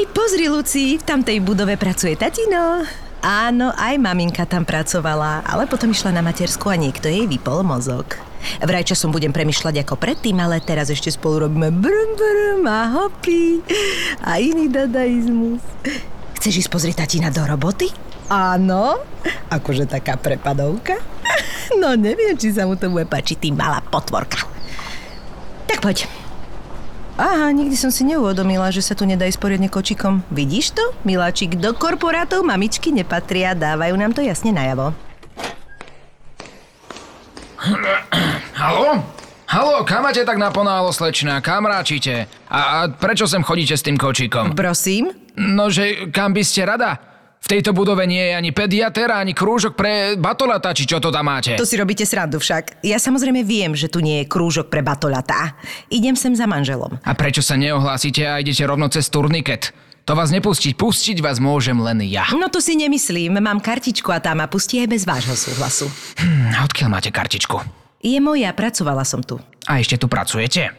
Jej, pozri, Luci, v tamtej budove pracuje tatino. Áno, aj maminka tam pracovala, ale potom išla na matersku a niekto jej vypol mozog. Vraj časom budem premyšľať ako predtým, ale teraz ešte spolu robíme brum brum a hopy a iný dadaizmus. Chceš ísť pozrieť tatina do roboty? Áno, akože taká prepadovka. No neviem, či sa mu to bude páčiť, tým malá potvorka. Tak poď, Aha, nikdy som si neuvedomila, že sa tu nedá ísť poriadne kočikom. Vidíš to? Miláčik, do korporátov mamičky nepatria, dávajú nám to jasne najavo. Halo? Halo, kam máte tak naponálo, slečná? Kam ráčite? A, a prečo sem chodíte s tým kočíkom? Prosím? No, že kam by ste rada? V tejto budove nie je ani pediater, ani krúžok pre batolata, či čo to tam máte. To si robíte srandu však. Ja samozrejme viem, že tu nie je krúžok pre batolata. Idem sem za manželom. A prečo sa neohlásite a idete rovno cez turniket? To vás nepustiť, pustiť vás môžem len ja. No to si nemyslím, mám kartičku a tá ma pustí aj bez vášho súhlasu. Hm, odkiaľ máte kartičku? Je moja, pracovala som tu. A ešte tu pracujete?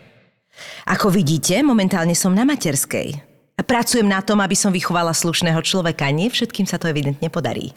Ako vidíte, momentálne som na materskej. Pracujem na tom, aby som vychovala slušného človeka. Nie všetkým sa to evidentne podarí.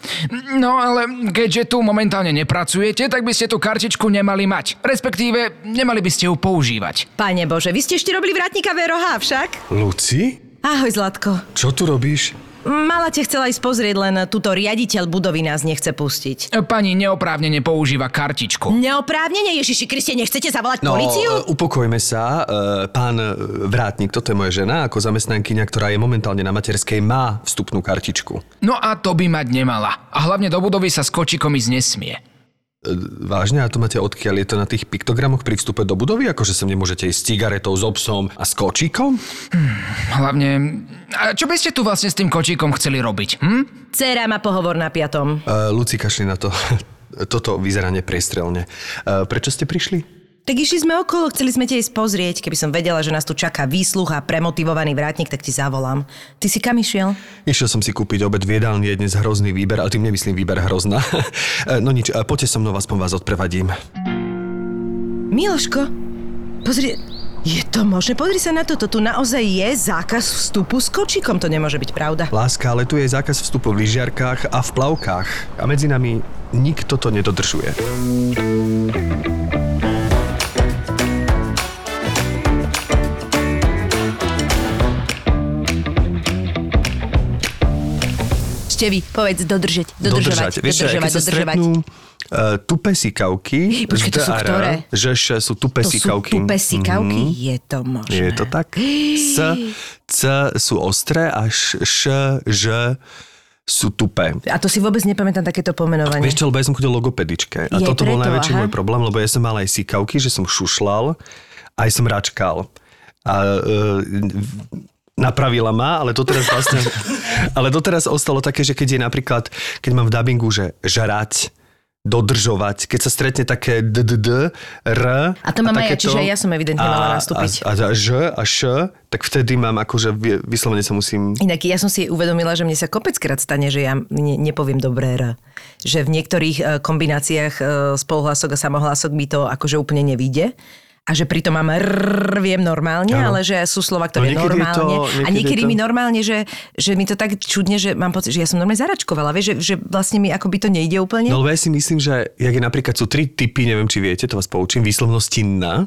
No ale keďže tu momentálne nepracujete, tak by ste tú kartičku nemali mať. Respektíve, nemali by ste ju používať. Pane Bože, vy ste ešte robili vrátnika VROH však? Luci? Ahoj, Zlatko. Čo tu robíš? Mala te chcela ísť pozrieť, len túto riaditeľ budovy nás nechce pustiť. Pani neoprávnene používa kartičku. Neoprávnene? Ježiši Kriste, nechcete zavolať no, policiu? E, upokojme sa. E, pán Vrátnik, toto je moja žena, ako zamestnankyňa, ktorá je momentálne na materskej, má vstupnú kartičku. No a to by mať nemala. A hlavne do budovy sa s kočikom ísť nesmie. E, vážne? A to máte odkiaľ? Je to na tých piktogramoch pri vstupe do budovy? Akože sem nemôžete ísť s cigaretou, s obsom a s kočíkom? Hmm, hlavne... A čo by ste tu vlastne s tým kočíkom chceli robiť? Hm? Cera má pohovor na piatom. Uh, Luci, kašli na to. Toto vyzerá neprestrelne. Uh, prečo ste prišli? Tak išli sme okolo, chceli sme ťa ísť pozrieť. Keby som vedela, že nás tu čaká výsluch a premotivovaný vrátnik, tak ti zavolám. Ty si kam išiel? Išiel som si kúpiť obed v jedálni, je dnes hrozný výber, ale tým nemyslím výber hrozná. no nič, poďte so mnou, aspoň vás odprevadím. Miloško, pozri, je to možné? Pozri sa na toto. Tu naozaj je zákaz vstupu s kočikom. To nemôže byť pravda. Láska, ale tu je zákaz vstupu v lyžiarkách a v plavkách. A medzi nami nikto to nedodržuje. Števy, povedz, dodržať, dodržovať, dodržať, Vieš, dodržovať, keď dodržovať. Stretnú, Uh, tupe sikavky. Počkej, to sú ktoré? Že sú tupe to sikavky. sú tupe sikavky? Mm-hmm. Je to možné. Je to tak? S, C sú ostré a š, š, ž sú tupé. A to si vôbec nepamätám takéto pomenovanie. Vieš čo, lebo ja som chodil logopedičke. A Je toto preto, bol najväčší aha. môj problém, lebo ja som mal aj sikavky, že som šušlal, aj som račkal. A uh, napravila ma, ale doteraz vlastne, ale doteraz ostalo také, že keď je napríklad, keď mám v dubbingu, že žrať, dodržovať, keď sa stretne také d, d, d, r. A to mám aj ja, čiže ja som evidentne mala nastúpiť. A, a, a ž a š, tak vtedy mám akože vy- vyslovene sa musím... Inak ja som si uvedomila, že mne sa kopeckrát stane, že ja ne, nepoviem dobré R. Že v niektorých e, kombináciách e, spoluhlasok a samohlasok mi to akože úplne nevíde. A že pritom mám rrr, viem normálne, Áno. ale že sú slova, ktoré No to- normálne. a niekedy je niekedy to- mi normálne, že, že mi to tak čudne, že mám pocit, že ja som normálne zaračkovala. Vieš, že, že vlastne mi akoby to nejde úplne. No lebo ja si myslím, že jak je napríklad sú tri typy, neviem či viete, to vás poučím, výslovnosti na,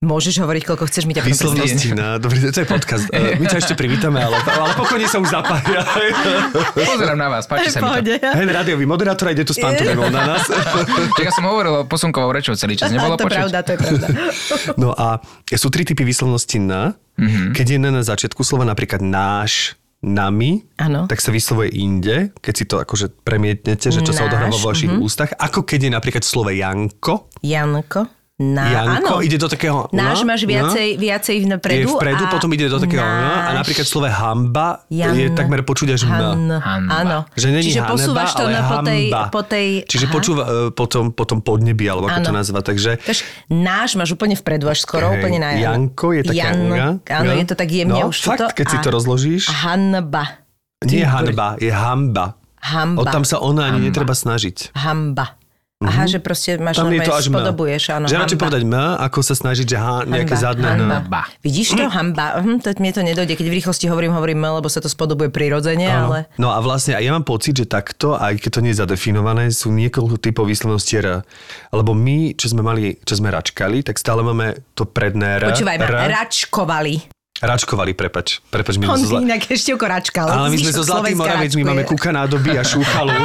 Môžeš hovoriť, koľko chceš, my ťa Výslovnosti na... Dobrý, to je podcast. Eh, My ťa ešte privítame, ale, ale pokojne sa už zapája. Pozerám na vás, páči sa mi to. Hen rádiový moderátor ide tu s pantomimou na nás. Tak ja som hovoril o posunkovou rečou celý čas, nebolo to je počuť? pravda, to je pravda. No a sú tri typy výslovnosti na. Mhm. Keď je na na začiatku slova napríklad náš, nami, Áno. tak sa vyslovuje inde, keď si to akože premietnete, že čo sa Náš, odohráva vo vašich ústach, ako keď je napríklad v slove Janko. Janko. Na, Janko áno. ide do takého... Náš no, máš viacej, viacej no, vpredu. je vpredu, a potom ide do takého no, a náš napríklad slove hamba Jan- je takmer počuť až. Han, Hanba. áno. Že není Čiže haneba, posúvaš to ale na, po tej, hamba. po tej... Čiže aha. počúva e, potom, potom podnebí, alebo ako to Áno. nazva. Takže Vieš, náš máš úplne vpredu, až skoro Hej, úplne na Janko je také... Jan, ja, áno, ja. je to tak jemne no, už fakt, tuto. keď si A- to rozložíš. Hanba. Nie hanba, je hamba. Hamba. Od tam sa ona ani netreba snažiť. Hamba. Aha, že proste máš Mhm. Tam je to až spodobuješ, áno. Že radšej hamba. povedať m, ako sa snažiť, že ha, nejaké zadné hanba. n. Ba. Vidíš to? Hamba. Hm, to, mne to nedojde. Keď v rýchlosti hovorím, hovorím m, lebo sa to spodobuje prirodzene, Áno. ale... No a vlastne a ja mám pocit, že takto, aj keď to nie je zadefinované, sú niekoľko typov výslovnosti R. Lebo my, čo sme mali, čo sme račkali, tak stále máme to predné R. Počúvaj ma, R. račkovali. Račkovali, prepač. Prepač, my On zla... inak ešte ako račkal. Ale my sme zo Zlatý Slovenská Moravec, my máme kuka nádoby a šúchalu.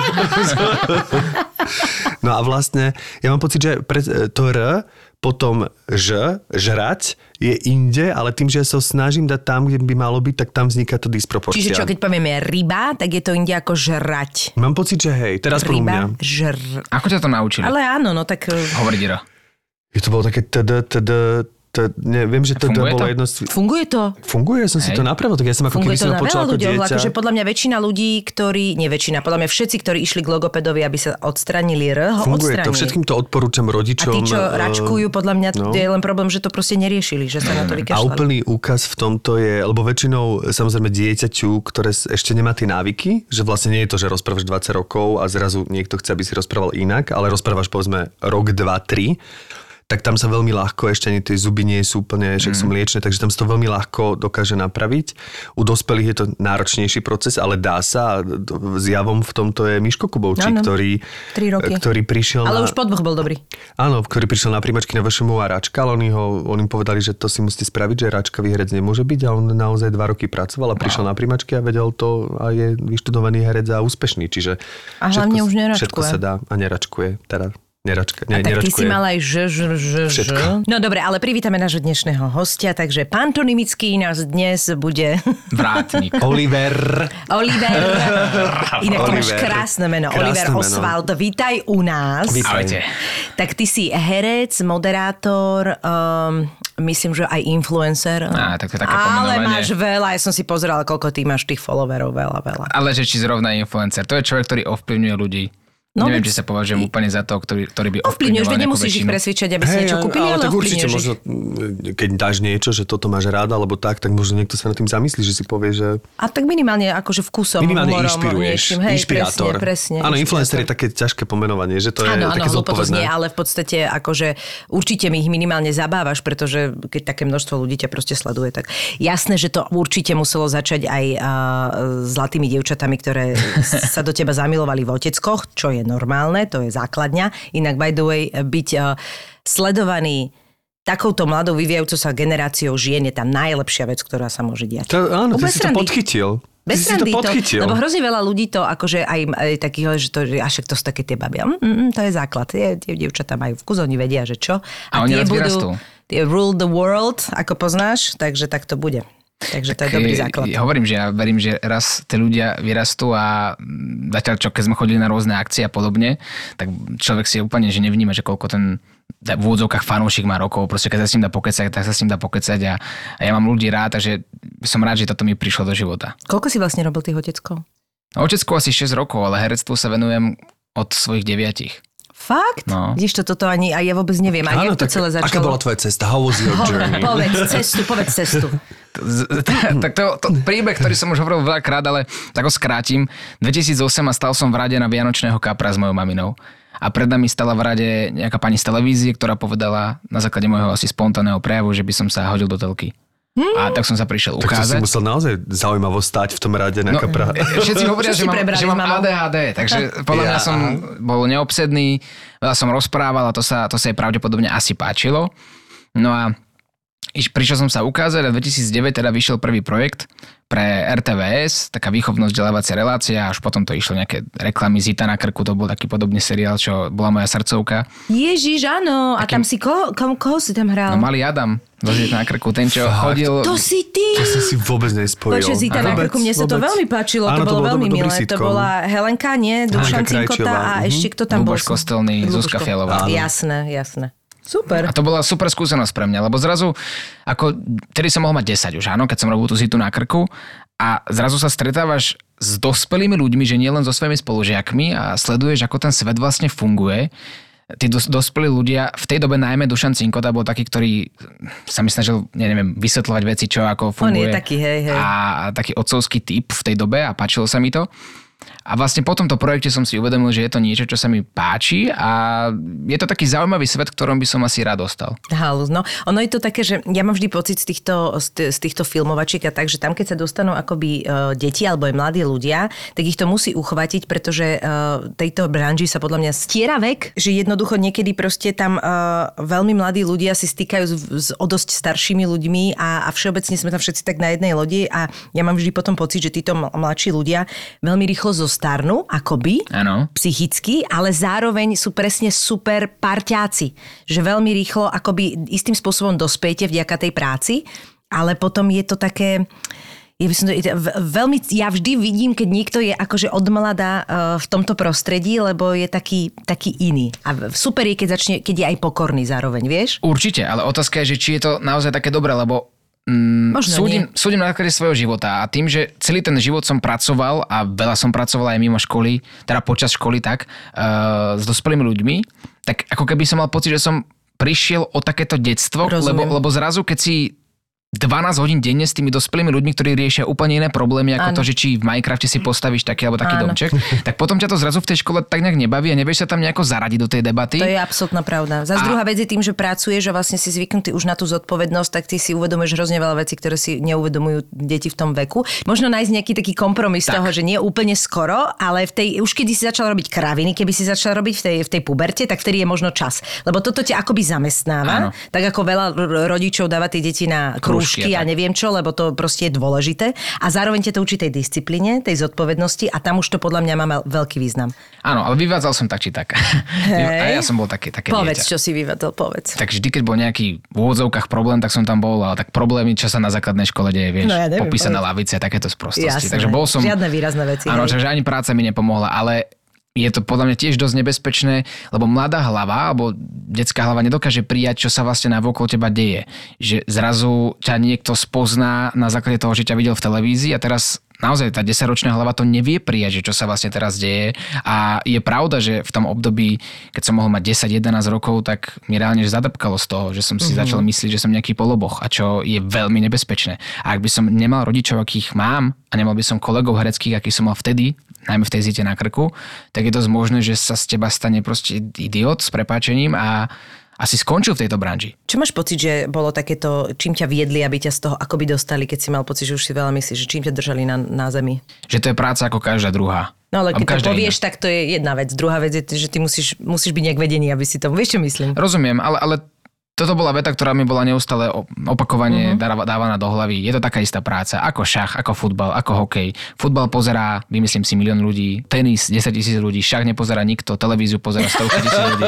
no a vlastne, ja mám pocit, že pre, to R, potom Ž, žrať, je inde, ale tým, že sa snažím dať tam, kde by malo byť, tak tam vzniká to disproporcia. Čiže čo, keď povieme ryba, tak je to inde ako žrať. Mám pocit, že hej, teraz podľa mňa. Ryba, žr... Ako ťa to naučili? Ale áno, no tak... eh, Hovoriť ro. Je to bolo také td, td, td, neviem, že td Funguje bolo to? jedno z... Funguje to. Funguje, som si Hej. to napravil, tak ja som ako Funguje keby to som na počul ako dieťa. akože podľa mňa väčšina ľudí, ktorí, nie väčšina, podľa mňa všetci, ktorí išli k logopedovi, aby sa odstranili R, ho Funguje odstranili. to, všetkým to odporúčam A rodičom. tí, čo eh, račkujú, podľa mňa no. je len problém, že to proste neriešili, že sa na to A vykašľali. úplný úkaz v tomto je, lebo väčšinou samozrejme dieťaťu, ktoré ešte nemá tie návyky, že vlastne nie je to, že rozprávaš 20 rokov a zrazu niekto chce, aby si rozprával inak, ale rozprávaš povedzme rok, dva, tri, tak tam sa veľmi ľahko, ešte ani tie zuby nie sú úplne, však sú mliečne, takže tam sa to veľmi ľahko dokáže napraviť. U dospelých je to náročnejší proces, ale dá sa. Zjavom v tomto je Miško Kubovčík, Áno. ktorý, roky. ktorý prišiel Ale na... už po dvoch bol dobrý. Áno, ktorý prišiel na príjmačky na VŠMU a račkal, oni, ho, oni im povedali, že to si musíte spraviť, že račkavý herec nemôže byť a on naozaj dva roky pracoval a prišiel na príjmačky a vedel to a je vyštudovaný herec a úspešný, čiže A hlavne už neračkuje. všetko sa dá a neračkuje, teda neračka, ne, A tak ty si mal aj ž, ž, ž, ž. No dobre, ale privítame nášho dnešného hostia, takže pán Tonimický nás dnes bude Vrátnik. Oliver. Oliver. Inak to máš Oliver. krásne meno. Krásne Oliver meno. Oswald, vítaj u nás. Vítaj. Ahojte. Tak ty si herec, moderátor, um, myslím, že aj influencer. Á, tak to je také Ale pomenovanie. máš veľa, ja som si pozerala, koľko ty máš tých followerov, veľa, veľa. Ale že či zrovna influencer. To je človek, ktorý ovplyvňuje ľudí. No, Neviem, či sa považujem úplne za to, ktorý, ktorý by Ovplyvňuješ, veď nemusíš ich presvedčať, aby si niečo kúpili, ale, ale tak určite ich. možno, mm, keď dáš niečo, že toto máš rád, alebo tak, tak možno niekto sa nad tým zamyslí, že si povie, že A tak minimálne akože vkusom, minimálne humorom, inšpiruješ. niečím. Hej, inšpirátor. Presne, presne, Áno, influencer je také ťažké pomenovanie, že to je Áno, áno, také znie, zodpovedné. ale v podstate akože určite mi ich minimálne zabávaš, pretože keď také množstvo ľudí ťa proste sleduje, tak jasné, že to určite muselo začať aj uh, zlatými dievčatami, ktoré sa do teba zamilovali v oteckoch, čo je normálne, to je základňa. Inak by the way, byť uh, sledovaný takouto mladou vyvíjajúcou sa generáciou žien je tam najlepšia vec, ktorá sa môže diať. To, áno, ty si to podchytil. Ty Bez si to podchytil. lebo hrozne veľa ľudí to akože aj, aj takých, že to, že a však to sú také tie baby. Mm, mm, to je základ. Tie, tie dievčatá majú vkus, oni vedia, že čo. A oni tie vyrastú. tie rule the world, ako poznáš, takže tak to bude. Takže to je dobrý základ. Ja hovorím, že ja verím, že raz tí ľudia vyrastú a zatiaľ čo, keď sme chodili na rôzne akcie a podobne, tak človek si úplne že nevníma, že koľko ten v úvodzovkách fanúšik má rokov, proste keď sa s ním dá pokecať, tak sa s ním dá pokecať a, a ja mám ľudí rád, takže som rád, že toto mi prišlo do života. Koľko si vlastne robil tých oteckov? Otecku asi 6 rokov, ale herectvu sa venujem od svojich deviatich. Fakt? No. Vidíš, to toto ani, a ja vôbec neviem. A Áno, to tak celé začalo? aká bola tvoja cesta? How was your journey? povedz cestu, povedz cestu. Tak to, to príbeh, ktorý som už hovoril veľakrát, ale tak ho skrátim. 2008 a stal som v rade na Vianočného kapra s mojou maminou. A pred nami stala v rade nejaká pani z televízie, ktorá povedala na základe môjho asi spontánneho prejavu, že by som sa hodil do telky. A tak som sa prišiel Tak to si ukázať. musel naozaj zaujímavo stáť v tom rade na No, kapra. všetci hovoria, že si mám, že mám? ADHD, takže podľa mňa Ja. som bol neobsedný, veľa som rozprával a to sa, to sa jej pravdepodobne asi páčilo. No a iš- prišiel som sa ukázať a 2009 teda vyšiel prvý projekt pre RTVS, taká výchovnosť vzdelávacia relácia, až potom to išlo nejaké reklamy Zita na krku, to bol taký podobný seriál, čo bola moja srdcovka. Ježiš, áno. A tam si, koho, koho, koho si tam hral? No malý Adam, Zita na krku, ten čo chodil... To si ty! To som si vôbec nespojil. Počuť, Zita na krku, mne sa to vôbec. veľmi páčilo, Áno, to bolo bol veľmi dobrý milé. To sitcom. bola Helenka, nie? Dušan Cinkota a ešte kto tam bol? Luboš Kostelný, Zuzka Fialová. Jasné, jasné. Super. A to bola super skúsenosť pre mňa, lebo zrazu, ako, tedy som mohol mať 10 už, áno, keď som robil tú zitu na krku a zrazu sa stretávaš s dospelými ľuďmi, že nielen so svojimi spolužiakmi a sleduješ, ako ten svet vlastne funguje. Tí dos- dospelí ľudia, v tej dobe najmä Dušan Cinkota bol taký, ktorý sa mi snažil, ja neviem, vysvetľovať veci, čo ako On je funguje. taký, hej, hej. A taký otcovský typ v tej dobe a páčilo sa mi to. A vlastne po tomto projekte som si uvedomil, že je to niečo, čo sa mi páči a je to taký zaujímavý svet, ktorom by som asi rád ostal. Halus, no. Ono je to také, že ja mám vždy pocit z týchto, z týchto filmovačiek a tak, že tam, keď sa dostanú akoby uh, deti alebo aj mladí ľudia, tak ich to musí uchvatiť, pretože uh, tejto branži sa podľa mňa stiera vek, že jednoducho niekedy proste tam uh, veľmi mladí ľudia si stýkajú s, s o dosť staršími ľuďmi a, a všeobecne sme tam všetci tak na jednej lodi a ja mám vždy potom pocit, že títo mladší ľudia veľmi rýchlo zostarnú, akoby, Áno. psychicky, ale zároveň sú presne super parťáci. Že veľmi rýchlo akoby istým spôsobom dospejete vďaka tej práci, ale potom je to také... Ja, by som to, veľmi, ja vždy vidím, keď niekto je akože od mladá uh, v tomto prostredí, lebo je taký, taký iný. A super je, keď, začne, keď je aj pokorný zároveň, vieš? Určite, ale otázka je, že či je to naozaj také dobré, lebo mm, Možno súdim, nie. súdim na základe svojho života a tým, že celý ten život som pracoval a veľa som pracoval aj mimo školy, teda počas školy tak, uh, s dospelými ľuďmi, tak ako keby som mal pocit, že som prišiel o takéto detstvo, Rozumiem. lebo, lebo zrazu, keď si 12 hodín denne s tými dospelými ľuďmi, ktorí riešia úplne iné problémy, ako Áno. to, že či v Minecrafte si postavíš taký alebo taký Áno. domček, tak potom ťa to zrazu v tej škole tak nejak nebaví a nevieš sa tam nejako zaradiť do tej debaty. To je absolútna pravda. Zas A- druhá vec je tým, že pracuješ a vlastne si zvyknutý už na tú zodpovednosť, tak ty si uvedomuješ hrozne veľa vecí, ktoré si neuvedomujú deti v tom veku. Možno nájsť nejaký taký kompromis Tak. toho, že nie úplne skoro, ale v tej, už keď si začal robiť kraviny, keby si začal robiť v tej, v tej puberte, tak vtedy je možno čas. Lebo toto ťa akoby zamestnáva. Áno. Tak ako veľa rodičov dáva tie deti na Krúžky krúžky a a tak. neviem čo, lebo to proste je dôležité. A zároveň ťa to učí tej disciplíne, tej zodpovednosti a tam už to podľa mňa má veľký význam. Áno, ale vyvádzal som tak či tak. A ja som bol také, také Povedz, dieťa. čo si vyvedol, povedz. Tak vždy, keď bol nejaký v úvodzovkách problém, tak som tam bol, ale tak problémy, čo sa na základnej škole deje, vieš, No ja neviem, popísané povedz. lavice, takéto sprostosti. Jasné. Takže bol som... Žiadne výrazné veci, Áno, hej. takže ani práca mi nepomohla, ale je to podľa mňa tiež dosť nebezpečné, lebo mladá hlava alebo detská hlava nedokáže prijať, čo sa vlastne na okolo teba deje. Že zrazu ťa niekto spozná na základe toho, že ťa videl v televízii a teraz naozaj tá 10-ročná hlava to nevie prijať, že čo sa vlastne teraz deje. A je pravda, že v tom období, keď som mohol mať 10-11 rokov, tak mi reálne zadrbkalo z toho, že som si mm-hmm. začal myslieť, že som nejaký poloboch a čo je veľmi nebezpečné. A ak by som nemal rodičov, akých mám a nemal by som kolegov hereckých, akých som mal vtedy, najmä v tej zite na krku, tak je dosť možné, že sa z teba stane proste idiot s prepáčením a asi skončil v tejto branži. Čo máš pocit, že bolo takéto, čím ťa viedli, aby ťa z toho akoby dostali, keď si mal pocit, že už si veľa myslíš, že čím ťa držali na, na zemi? Že to je práca ako každá druhá. No ale keď to povieš, iná. tak to je jedna vec. Druhá vec je, že ty musíš, musíš byť nejak vedený, aby si to... Vieš, čo myslím? Rozumiem, ale, ale toto bola veta, ktorá mi bola neustále opakovane uh-huh. dávaná do hlavy. Je to taká istá práca, ako šach, ako futbal, ako hokej. Futbal pozerá, vymyslím si, milión ľudí, tenis 10 tisíc ľudí, šach nepozerá nikto, televíziu pozerá 100 tisíc ľudí.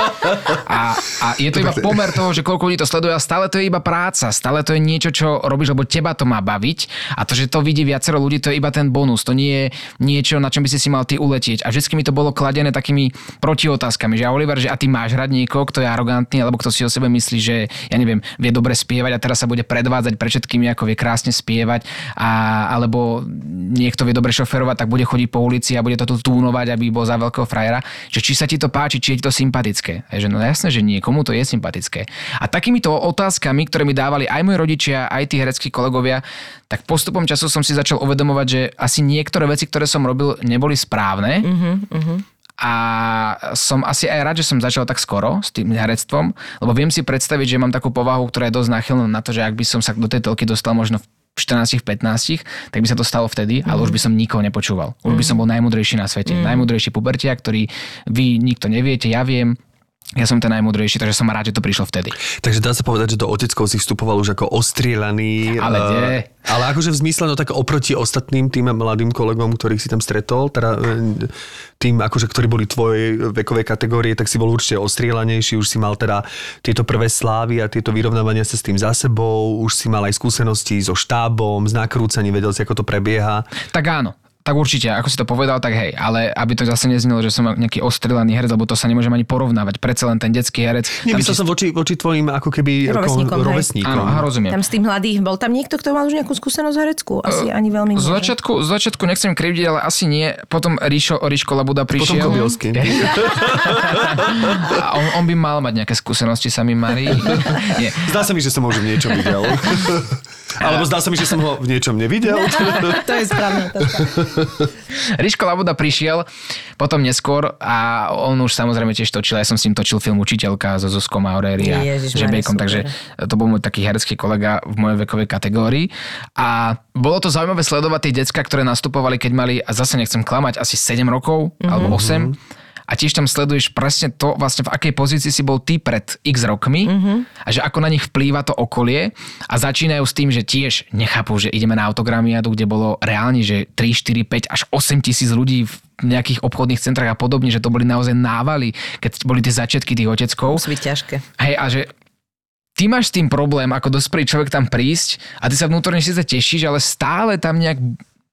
A, a je to iba pomer toho, že koľko ľudí to sleduje a stále to je iba práca, stále to je niečo, čo robíš, lebo teba to má baviť a to, že to vidí viacero ľudí, to je iba ten bonus, to nie je niečo, na čom by si si mal ty uletieť. A vždy mi to bolo kladené takými protiotázkami, že Oliver, že a ty máš hrať niekoho, kto je arogantný, alebo kto si o sebe myslí, že ja neviem, vie dobre spievať a teraz sa bude predvádzať pre všetkými, ako vie krásne spievať, a, alebo niekto vie dobre šoferovať, tak bude chodiť po ulici a bude to tu túnovať, aby bol za veľkého frajera, že či sa ti to páči, či je ti to sympatické. Že no jasné, že nie, komu to je sympatické. A takýmito otázkami, ktoré mi dávali aj moji rodičia, aj tí hereckí kolegovia, tak postupom času som si začal uvedomovať, že asi niektoré veci, ktoré som robil, neboli správne. A som asi aj rád, že som začal tak skoro s tým herectvom, lebo viem si predstaviť, že mám takú povahu, ktorá je dosť náchylná na to, že ak by som sa do tej telky dostal možno v 14, 15, tak by sa to stalo vtedy, ale už by som nikoho nepočúval. Už by som bol najmudrejší na svete. Najmudrejší pubertia, ktorý vy nikto neviete, ja viem, ja som ten najmudrejší, takže som rád, že to prišlo vtedy. Takže dá sa povedať, že do oteckov si vstupoval už ako ostrielaný. Ale eh, nie. ale akože v zmysle, no tak oproti ostatným tým mladým kolegom, ktorých si tam stretol, teda eh, tým, akože, ktorí boli tvojej vekovej kategórie, tak si bol určite ostrielanejší, už si mal teda tieto prvé slávy a tieto vyrovnávania sa s tým za sebou, už si mal aj skúsenosti so štábom, z nakrúcaní, vedel si, ako to prebieha. Tak áno, tak určite, ako si to povedal, tak hej, ale aby to zase neznelo, že som nejaký ostrelaný herec, lebo to sa nemôžem ani porovnávať. Predsa len ten detský herec. Nemyslel si- som voči, voči tvojim ako keby Rovesníkom, rovesníkom. Áno, aha, rozumiem. Tam z tých mladých, bol tam niekto, kto mal už nejakú skúsenosť hereckú? Asi ani veľmi Z začiatku, z začiatku nechcem krivdiť, ale asi nie. Potom Ríšo, Ríško Labuda Potom prišiel. Kobielsky. A on, on, by mal mať nejaké skúsenosti, sa mi marí. Nie. Zdá sa mi, že som ho už v niečom videl. Alebo zdá sa mi, že som ho v niečom nevidel. To je správne. Ríško Labuda prišiel potom neskôr a on už samozrejme tiež točil, ja som s ním točil film Učiteľka so Zuzkom Auréri a Ježišmarja, Žebejkom, takže to bol môj taký herecký kolega v mojej vekovej kategórii. A bolo to zaujímavé sledovať tie decka, ktoré nastupovali, keď mali, a zase nechcem klamať, asi 7 rokov Mhm. alebo 8 a tiež tam sleduješ presne to, vlastne v akej pozícii si bol ty pred x rokmi Mhm. a že ako na nich vplýva to okolie a začínajú s tým, že tiež nechápu, že ideme na autogramiadu, kde bolo reálne, že 3, 4, 5 až 8 tisíc ľudí v nejakých obchodných centrách a podobne, že to boli naozaj návaly, keď boli tie začiatky tých oteckov. Musí byť ťažké. Hej, a že ty máš s tým problém, ako dospelý človek tam prísť a ty sa vnútorne síce tešíš, ale stále tam nejak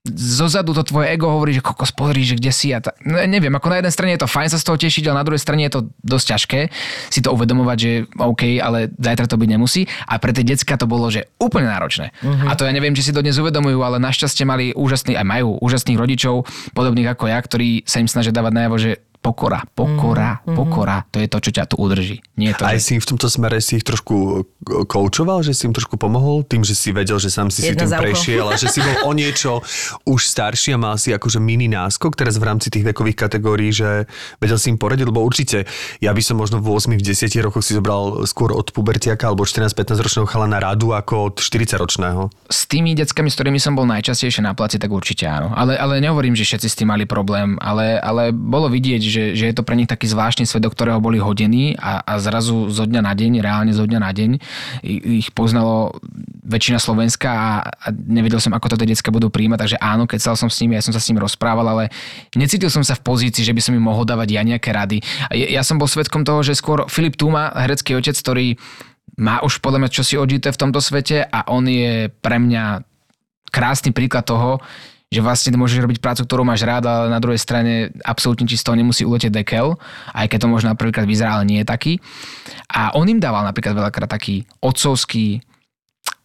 zozadu to tvoje ego hovorí, že kokos, pozri, že kde si a ta... no, neviem, ako na jednej strane je to fajn sa z toho tešiť, ale na druhej strane je to dosť ťažké si to uvedomovať, že OK, ale zajtra to byť nemusí a pre tie decka to bolo, že úplne náročné. A to ja neviem, či si to dnes uvedomujú, ale našťastie mali úžasný, aj majú úžasných rodičov, podobných ako ja, ktorí sa im snažia dávať najavo, že pokora, pokora, pokora, to je to, čo ťa tu udrží. Nie je to, Aj že... si v tomto smere si ich trošku koučoval, že si im trošku pomohol tým, že si vedel, že sám si si Jedna tým prešiel a že si bol o niečo už starší a mal si akože mini náskok teraz v rámci tých vekových kategórií, že vedel si im poradiť, lebo určite ja by som možno v 8 v 10 rokoch si zobral skôr od pubertiaka alebo 14-15 ročného chalana radu ako od 40 ročného. s tými deckami, s ktorými som bol najčastejšie na placi, tak určite áno. Ale, ale nehovorím, že všetci s tým mali problém, ale, ale bolo vidieť, že, že je to pre nich taký zvláštny svet, do ktorého boli hodení a, a zrazu zo dňa na deň, reálne zo dňa na deň, ich poznalo väčšina Slovenska a, a nevedel som, ako to tie decka budú príjmať, takže áno, keď som s nimi, ja som sa s nimi rozprával, ale necítil som sa v pozícii, že by som im mohol dávať ja nejaké rady. Ja, ja som bol svetkom toho, že skôr Filip Tuma, herecký otec, ktorý má už podľa mňa čosi odžité v tomto svete a on je pre mňa krásny príklad toho, že vlastne môžeš robiť prácu, ktorú máš rád, ale na druhej strane absolútne toho nemusí uletieť dekel, aj keď to možno napríklad vyzerá, ale nie je taký. A on im dával napríklad veľakrát taký otcovský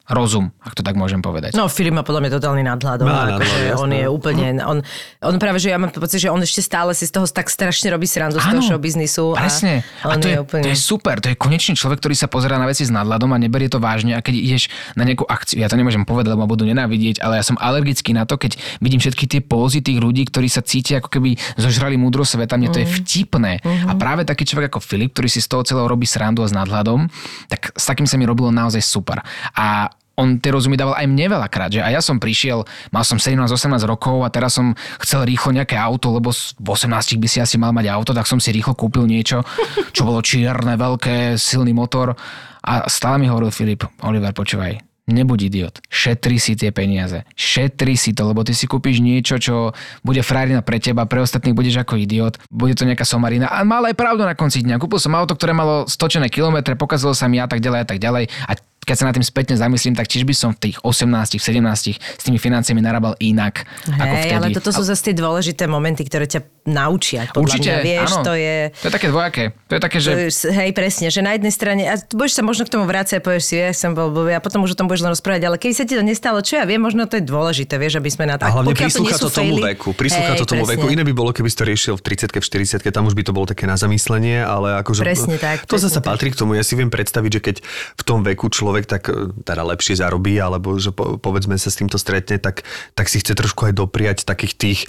rozum, ak to tak môžem povedať. No, Filip má podľa mňa totálny nadhľad. On, nadhľad, akože, jasné. on je úplne... On, on práve, že ja mám pocit, že on ešte stále si z toho tak strašne robí srandu z toho Áno, showbiznisu. Presne. A on A to je, úplne... to je super. To je konečný človek, ktorý sa pozerá na veci s nadhľadom a neberie to vážne. A keď ideš na nejakú akciu, ja to nemôžem povedať, lebo ma budú nenávidieť, ale ja som alergický na to, keď vidím všetky tie pózy tých ľudí, ktorí sa cítia ako keby zožrali múdro sveta. Mne to je vtipné. A práve taký človek ako Filip, ktorý si z toho celého robí srandu a s nadhľadom, tak s takým sa mi robilo naozaj super. A on tie rozumy dával aj mne veľakrát, že a ja som prišiel, mal som 17-18 rokov a teraz som chcel rýchlo nejaké auto, lebo v 18 by si asi mal mať auto, tak som si rýchlo kúpil niečo, čo bolo čierne, veľké, silný motor a stále mi hovoril Filip, Oliver, počúvaj, nebuď idiot, šetri si tie peniaze, šetri si to, lebo ty si kúpiš niečo, čo bude frajerina pre teba, pre ostatných budeš ako idiot, bude to nejaká somarina. A mal aj pravdu na konci dňa. Kúpil som auto, ktoré malo stočené kilometre, pokazalo sa mi a tak ďalej a tak ďalej. A keď sa nad tým spätne zamyslím, tak tiež by som v tých 18, 17 s tými financiami narábal inak ako Hej, vtedy. ale toto sú zase tie dôležité momenty, ktoré ťa naučia. Podľa Určite, mňa, vieš, áno. to je... To je také dvojaké. To je také, že... To hej, presne, že na jednej strane, a budeš sa možno k tomu vrácať a povieš si, ja som bol blbý a potom už o tom budeš len rozprávať, ale keď sa ti to nestalo, čo ja viem, možno to je dôležité, vieš, aby sme na A hlavne to prislúcha sú to tomu faily- veku. Prislúcha Hej, to tomu presne. veku. Iné by bolo, keby si to riešil v 30 v 40 tam už by to bolo také na zamyslenie, ale akože... Presne tak, To presne zase tak. patrí k tomu. Ja si viem predstaviť, že keď v tom veku človek tak e, teda lepšie zarobí, alebo že po, povedzme sa s týmto stretne, tak, tak si chce trošku aj dopriať takých tých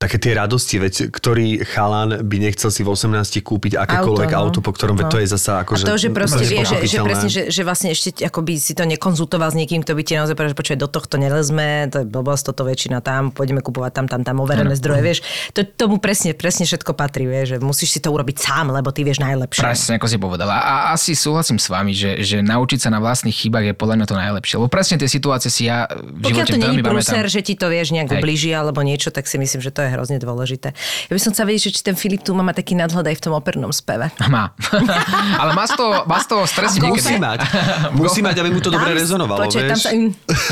také tie radosti, veď ktorý chalán by nechcel si v 18 kúpiť akékoľvek auto, Auto, no. no. po ktorom No. no. to je zasa A akože... to, že proste vie, že, že, presne, že, že vlastne ešte ako by si to nekonzultoval s niekým, kto by ti naozaj povedal, že počuje, do tohto nelezme, to je blbosť, toto väčšina tam, pôjdeme kupovať tam, tam, tam overené zdroje, vieš. To, tomu presne, presne všetko patrí, vieš, že musíš si to urobiť sám, lebo ty vieš najlepšie. Presne, ako si povedala. A asi súhlasím s vami, že, že naučiť sa na vlastných chybách je podľa mňa to najlepšie. Lebo presne tie situácie si ja v Pokiaľ živote to není veľmi prúser, pamätám. že ti to vieš nejak Hej. ublíži alebo niečo, tak si myslím, že to je hrozne dôležité. Ja by som chcela vedieť, že či ten Filip tu má taký nadhľad aj v tom opernom speve. Má. Ale má z toho, má z toho stresy Musí niekedy. mať. Musí mať, aby mu to dobre Tam- rezonovalo, počkaj, vieš. Tam sa,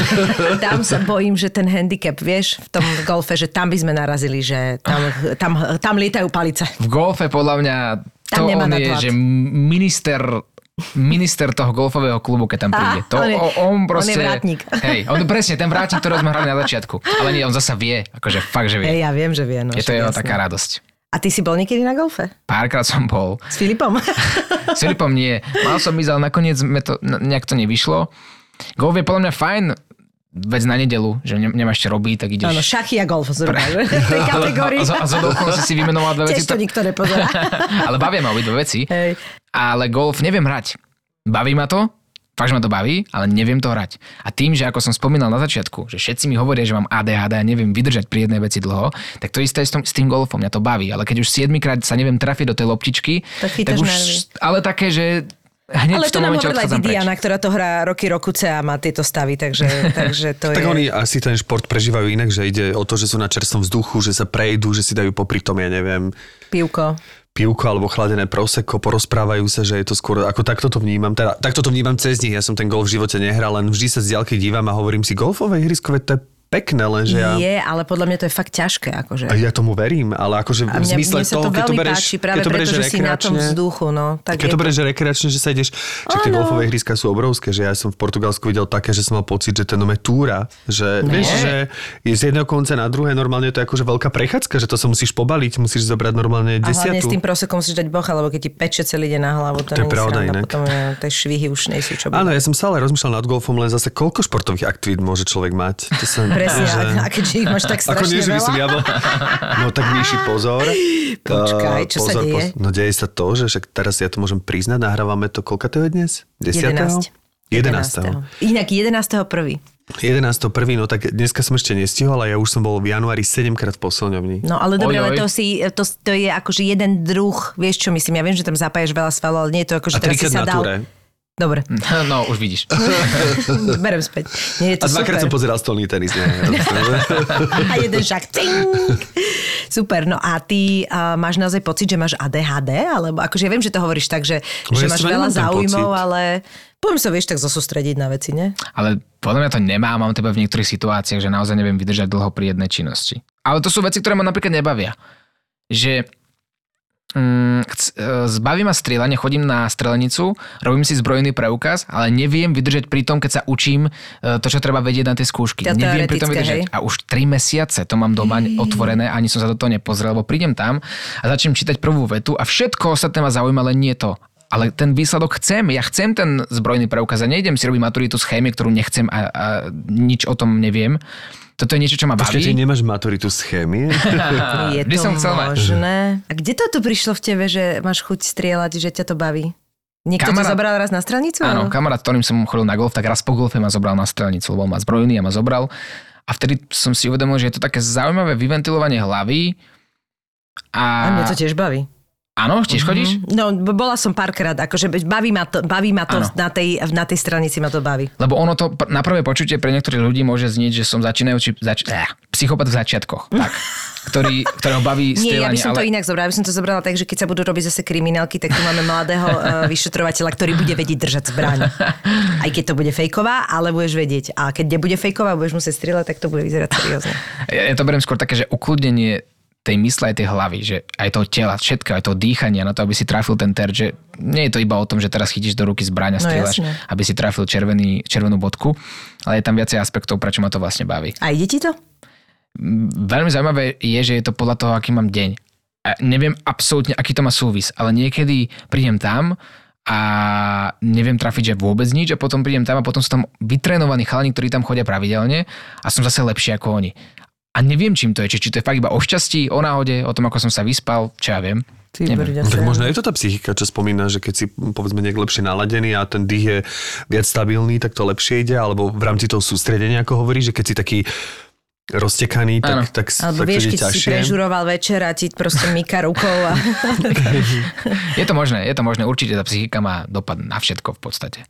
tam sa bojím, že ten handicap, vieš, v tom golfe, že tam by sme narazili, že tam, tam, tam lietajú palice. V golfe podľa mňa Tam to nemá on je, že minister minister toho golfového klubu, keď tam príde. To, on je- on, on je proste, vrátnik. Hej, on presne, ten vrátnik, ktorý sme hrali na začiatku. Ale nie, on zasa vie, akože fakt, že vie. Hej, ja viem, že vie. No, je to jeho taká radosť. A ty si bol niekedy na golfe? Párkrát som bol. S Filipom? S Filipom nie. Mal som ísť, ale nakoniec me to, nejak to nevyšlo. Golf je podľa mňa fajn vec na nedelu, že ne, nemáš čo robiť, tak ideš... Áno, šachy a golf zhruba? V tej kategórii. A, a si si vymenoval dve veci. Tiež to nikto nepozerá. ale bavia ma obidve veci. Hej. Ale golf neviem hrať. Baví ma to, fakt, ma to baví, ale neviem to hrať. A tým, že ako som spomínal na začiatku, že všetci mi hovoria, že mám ADHD a neviem vydržať pri jednej veci dlho, tak to isté je s, tom, s tým golfom, mňa to baví. Ale keď už 7 krát sa neviem trafiť do tej loptičky, Tak chytáš už, nervy. ale také, že hneď Ale to nám momente hovorila aj ktorá to hrá roky, rokuce a má tieto stavy, takže, takže to Tak je... oni asi ten šport prežívajú inak, že ide o to, že sú na čerstvom vzduchu, že sa prejdú, že si dajú popri tom, ja neviem, Pivko. pivko alebo chladené proseko, porozprávajú sa, že je to skôr, ako takto to vnímam, teda takto to vnímam cez nich, ja som ten golf v živote nehral, len vždy sa z diaľky dívam a hovorím si, golfové ihrisko, veď to je pekné, lenže ja... Je, ale podľa mňa to je fakt ťažké. Akože. A ja tomu verím, ale akože v mňa, zmysle mne toho, to keď to bereš, páči, práve keď to preto, bereš že si na tom rekreačne, vzduchu. No, tak keď to bereš že rekreačne, že sa ideš, však tie golfové ihriska sú obrovské, že ja som v Portugalsku videl také, že som mal pocit, že ten nome túra, že No. vieš, že je z jedného konca na druhé, normálne to je akože veľká prechádzka, že to sa musíš pobaliť, musíš zobrať normálne A hlavne s desiatu. tým prosekom musíš dať bocha, lebo keď ti peče celý deň na hlavu, to, To je pravda inak. Potom je, tie švihy už nie sú čo Áno, ja som stále rozmýšľal nad golfom, len zase koľko športových aktivít môže človek mať. To sa, Presne, že... a, keďže ich máš tak Ako strašne nie, že by som ja bol... No tak Míši, pozor. Počkaj, Eh, čo sa deje? No deje sa to, že však teraz ja to môžem priznať, nahrávame to, koľka to je dnes? 10. 11. 11. Inak 11. prvý. 11. prvý, no tak dneska som ešte nestihol, ale ja už som bol v januári 7 krát v posilňovni. No ale dobre, ale to, si, to, to je akože jeden druh, vieš čo myslím, ja viem, že tam zapájaš veľa svalov, ale nie je to ako, že A teraz si sa dal... túre. Dobre, No, už vidíš. berem späť. Nie, je to A dvakrát som pozeral stolný tenis. Nie, A jeden šak. Cink. Super, no a ty uh, máš naozaj pocit, že máš ADHD? Alebo akože ja viem, že to hovoríš tak, že, No že máš veľa nemám záujmov, pocit. ale poviem sa, vieš, tak zosústrediť na veci, ne? Ale podľa mňa to nemá, mám teba v niektorých situáciách, že naozaj neviem vydržať dlho pri jednej činnosti. Ale to sú veci, ktoré ma napríklad nebavia. Že mm, e, zbaví ma strieľanie, chodím na strelenicu, robím si zbrojný preukaz, ale neviem vydržať pri tom, keď sa učím e, to, čo treba vedieť na tie skúšky. To neviem pri tom vydržať. A už 3 mesiace to mám doma otvorené, ani som sa do toho nepozrel, lebo prídem tam a začnem čítať prvú vetu a všetko ostatné ma zaujíma, len nie to. Ale ten výsledok chcem, ja chcem ten zbrojný preukaz a nejdem si robiť maturitu z chémie, ktorú nechcem a, a nič o tom neviem. Toto je niečo, čo ma Počkajte, baví. nemáš maturitu z chémie? Je to som chcel mať. možné? A kde toto prišlo v tebe, že máš chuť strieľať, že ťa to baví? Niekto Kamarát- zobral raz na stranicu? Áno, kamarát, ktorým som chodil na golf, tak raz po golfe ma zobral na strelnicu, lebo má zbrojný a ma zobral. A vtedy som si uvedomil, že je to také zaujímavé vyventilovanie hlavy. A, A mňa to tiež baví. Áno, tiež chodíš? Mhm. No, bola som párkrát, akože baví ma to, baví ma to Áno. na tej, na tej stranici ma to baví. Lebo ono to na prvé počutie pre niektorých ľudí môže znieť, že som začínajúci zač- eh, psychopat v začiatkoch. Tak. Ktorý, ktorého baví Nie, ja by strieľanie, som to ale... inak zobrala. Ja by som to zobrala tak, že keď sa budú robiť zase kriminálky, tak tu máme mladého uh, vyšetrovateľa, ktorý bude vedieť držať zbraň. Aj keď to bude fejková, ale budeš vedieť. A keď nebude fejková, budeš musieť strieľať, tak to bude vyzerať seriózne. Ja, ja to beriem skôr také, že ukludnenie tej mysle aj tej hlavy, že aj toho tela, všetko, aj toho dýchania na to, aby si trafil ten ter, že nie je to iba o tom, že teraz chytíš do ruky zbraň a No strieľaš, jasne. aby si trafil červený, červenú bodku, ale je tam viacej aspektov, prečo ma to vlastne baví. A ide ti to? Veľmi zaujímavé je, že je to podľa toho, aký mám deň. A neviem absolútne, aký to má súvis, ale niekedy prídem tam a neviem trafiť, že vôbec nič a potom prídem tam a potom sú tam vytrénovaní chalani, ktorí tam chodia pravidelne a som zase lepší ako oni. A neviem, čím to je. Či, či to je fakt iba o šťastí, o náhode, o tom, ako som sa vyspal, čo ja viem. Ty Neviem. No, tak sa- možno je to tá psychika, čo spomína, že keď si povedzme niekto lepšie naladený a ten dých je viac stabilný, tak to lepšie ide, alebo v rámci toho sústredenia, ako hovorí, že keď si taký roztekaný, Áno. tak, tak, Alebo tak vieš, keď si prežuroval večer a ti proste myka rukou a... Je to možné, je to možné. Určite tá psychika má dopad na všetko v podstate.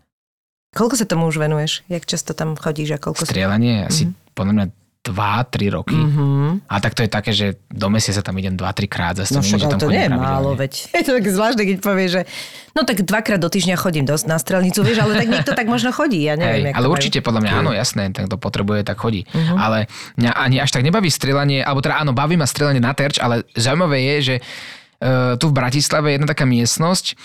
koľko sa tomu už venuješ? Jak často tam chodíš a koľko... Strieľanie asi podľa mňa 2-3 roky. Mhm. A tak to je také, že do mesiaca tam idem 2-3 krát zase. No však, tam to nie je málo, veď. Je to tak zvláštne, keď povie, že no tak dvakrát do týždňa chodím dosť na strelnicu, vieš, ale tak niekto tak možno chodí, ja neviem. Hej, ale to majú. určite podľa mňa áno, jasné, ten kto potrebuje, tak chodí. Uh-huh. Ale mňa ani až tak nebaví strieľanie, alebo teda áno, baví ma strieľanie na terč, ale zaujímavé je, že uh, tu v Bratislave je jedna taká miestnosť,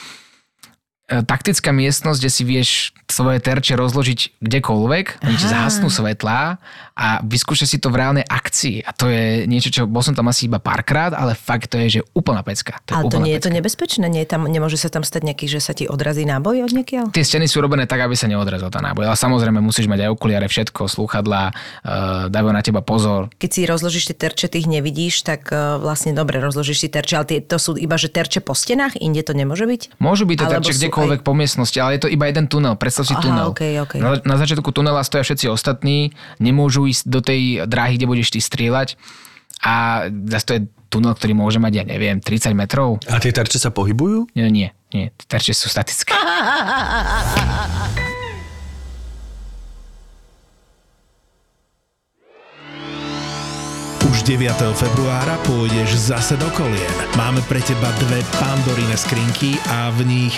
taktická miestnosť, kde si vieš svoje terče rozložiť kdekoľvek, oni ti Aha. zhasnú svetlá a vyskúšaš si to v reálnej akcii. A to je niečo, čo bol som tam asi iba párkrát, ale fakt to je, že úplná pecka. To je Ale to nie je to pecka. nebezpečné? Nie je tam, nemôže sa tam stať nejaký, že sa ti odrazí náboj od niekiaľ? Tie steny sú robené tak, aby sa neodrazil tá náboj. Ale samozrejme musíš mať aj okuliare, všetko, slúchadlá, uh, dajú na teba pozor. Keď si rozložíš tie terče, ty ich nevidíš, tak uh, vlastne dobre rozložíš si terče, ale tie, to sú iba, že terče po stenách, inde to nemôže byť? Môžu byť Alebo terče sú kdekoľvek po miestnosti, ale je to iba jeden tunel. Predstav si Aha, tunel. okej, okej. Na, na začiatku tunela stoja všetci ostatní, nemôžu ísť do tej dráhy, kde budeš ty strieľať. A zase to je tunel, ktorý môže mať, ja neviem, 30 metrov. A tie tarče sa pohybujú? Nie, nie, nie. Tie terče sú statické. Už 9. februára pôjdeš zase do kolien. Máme pre teba dve pandorine skrinky a v nich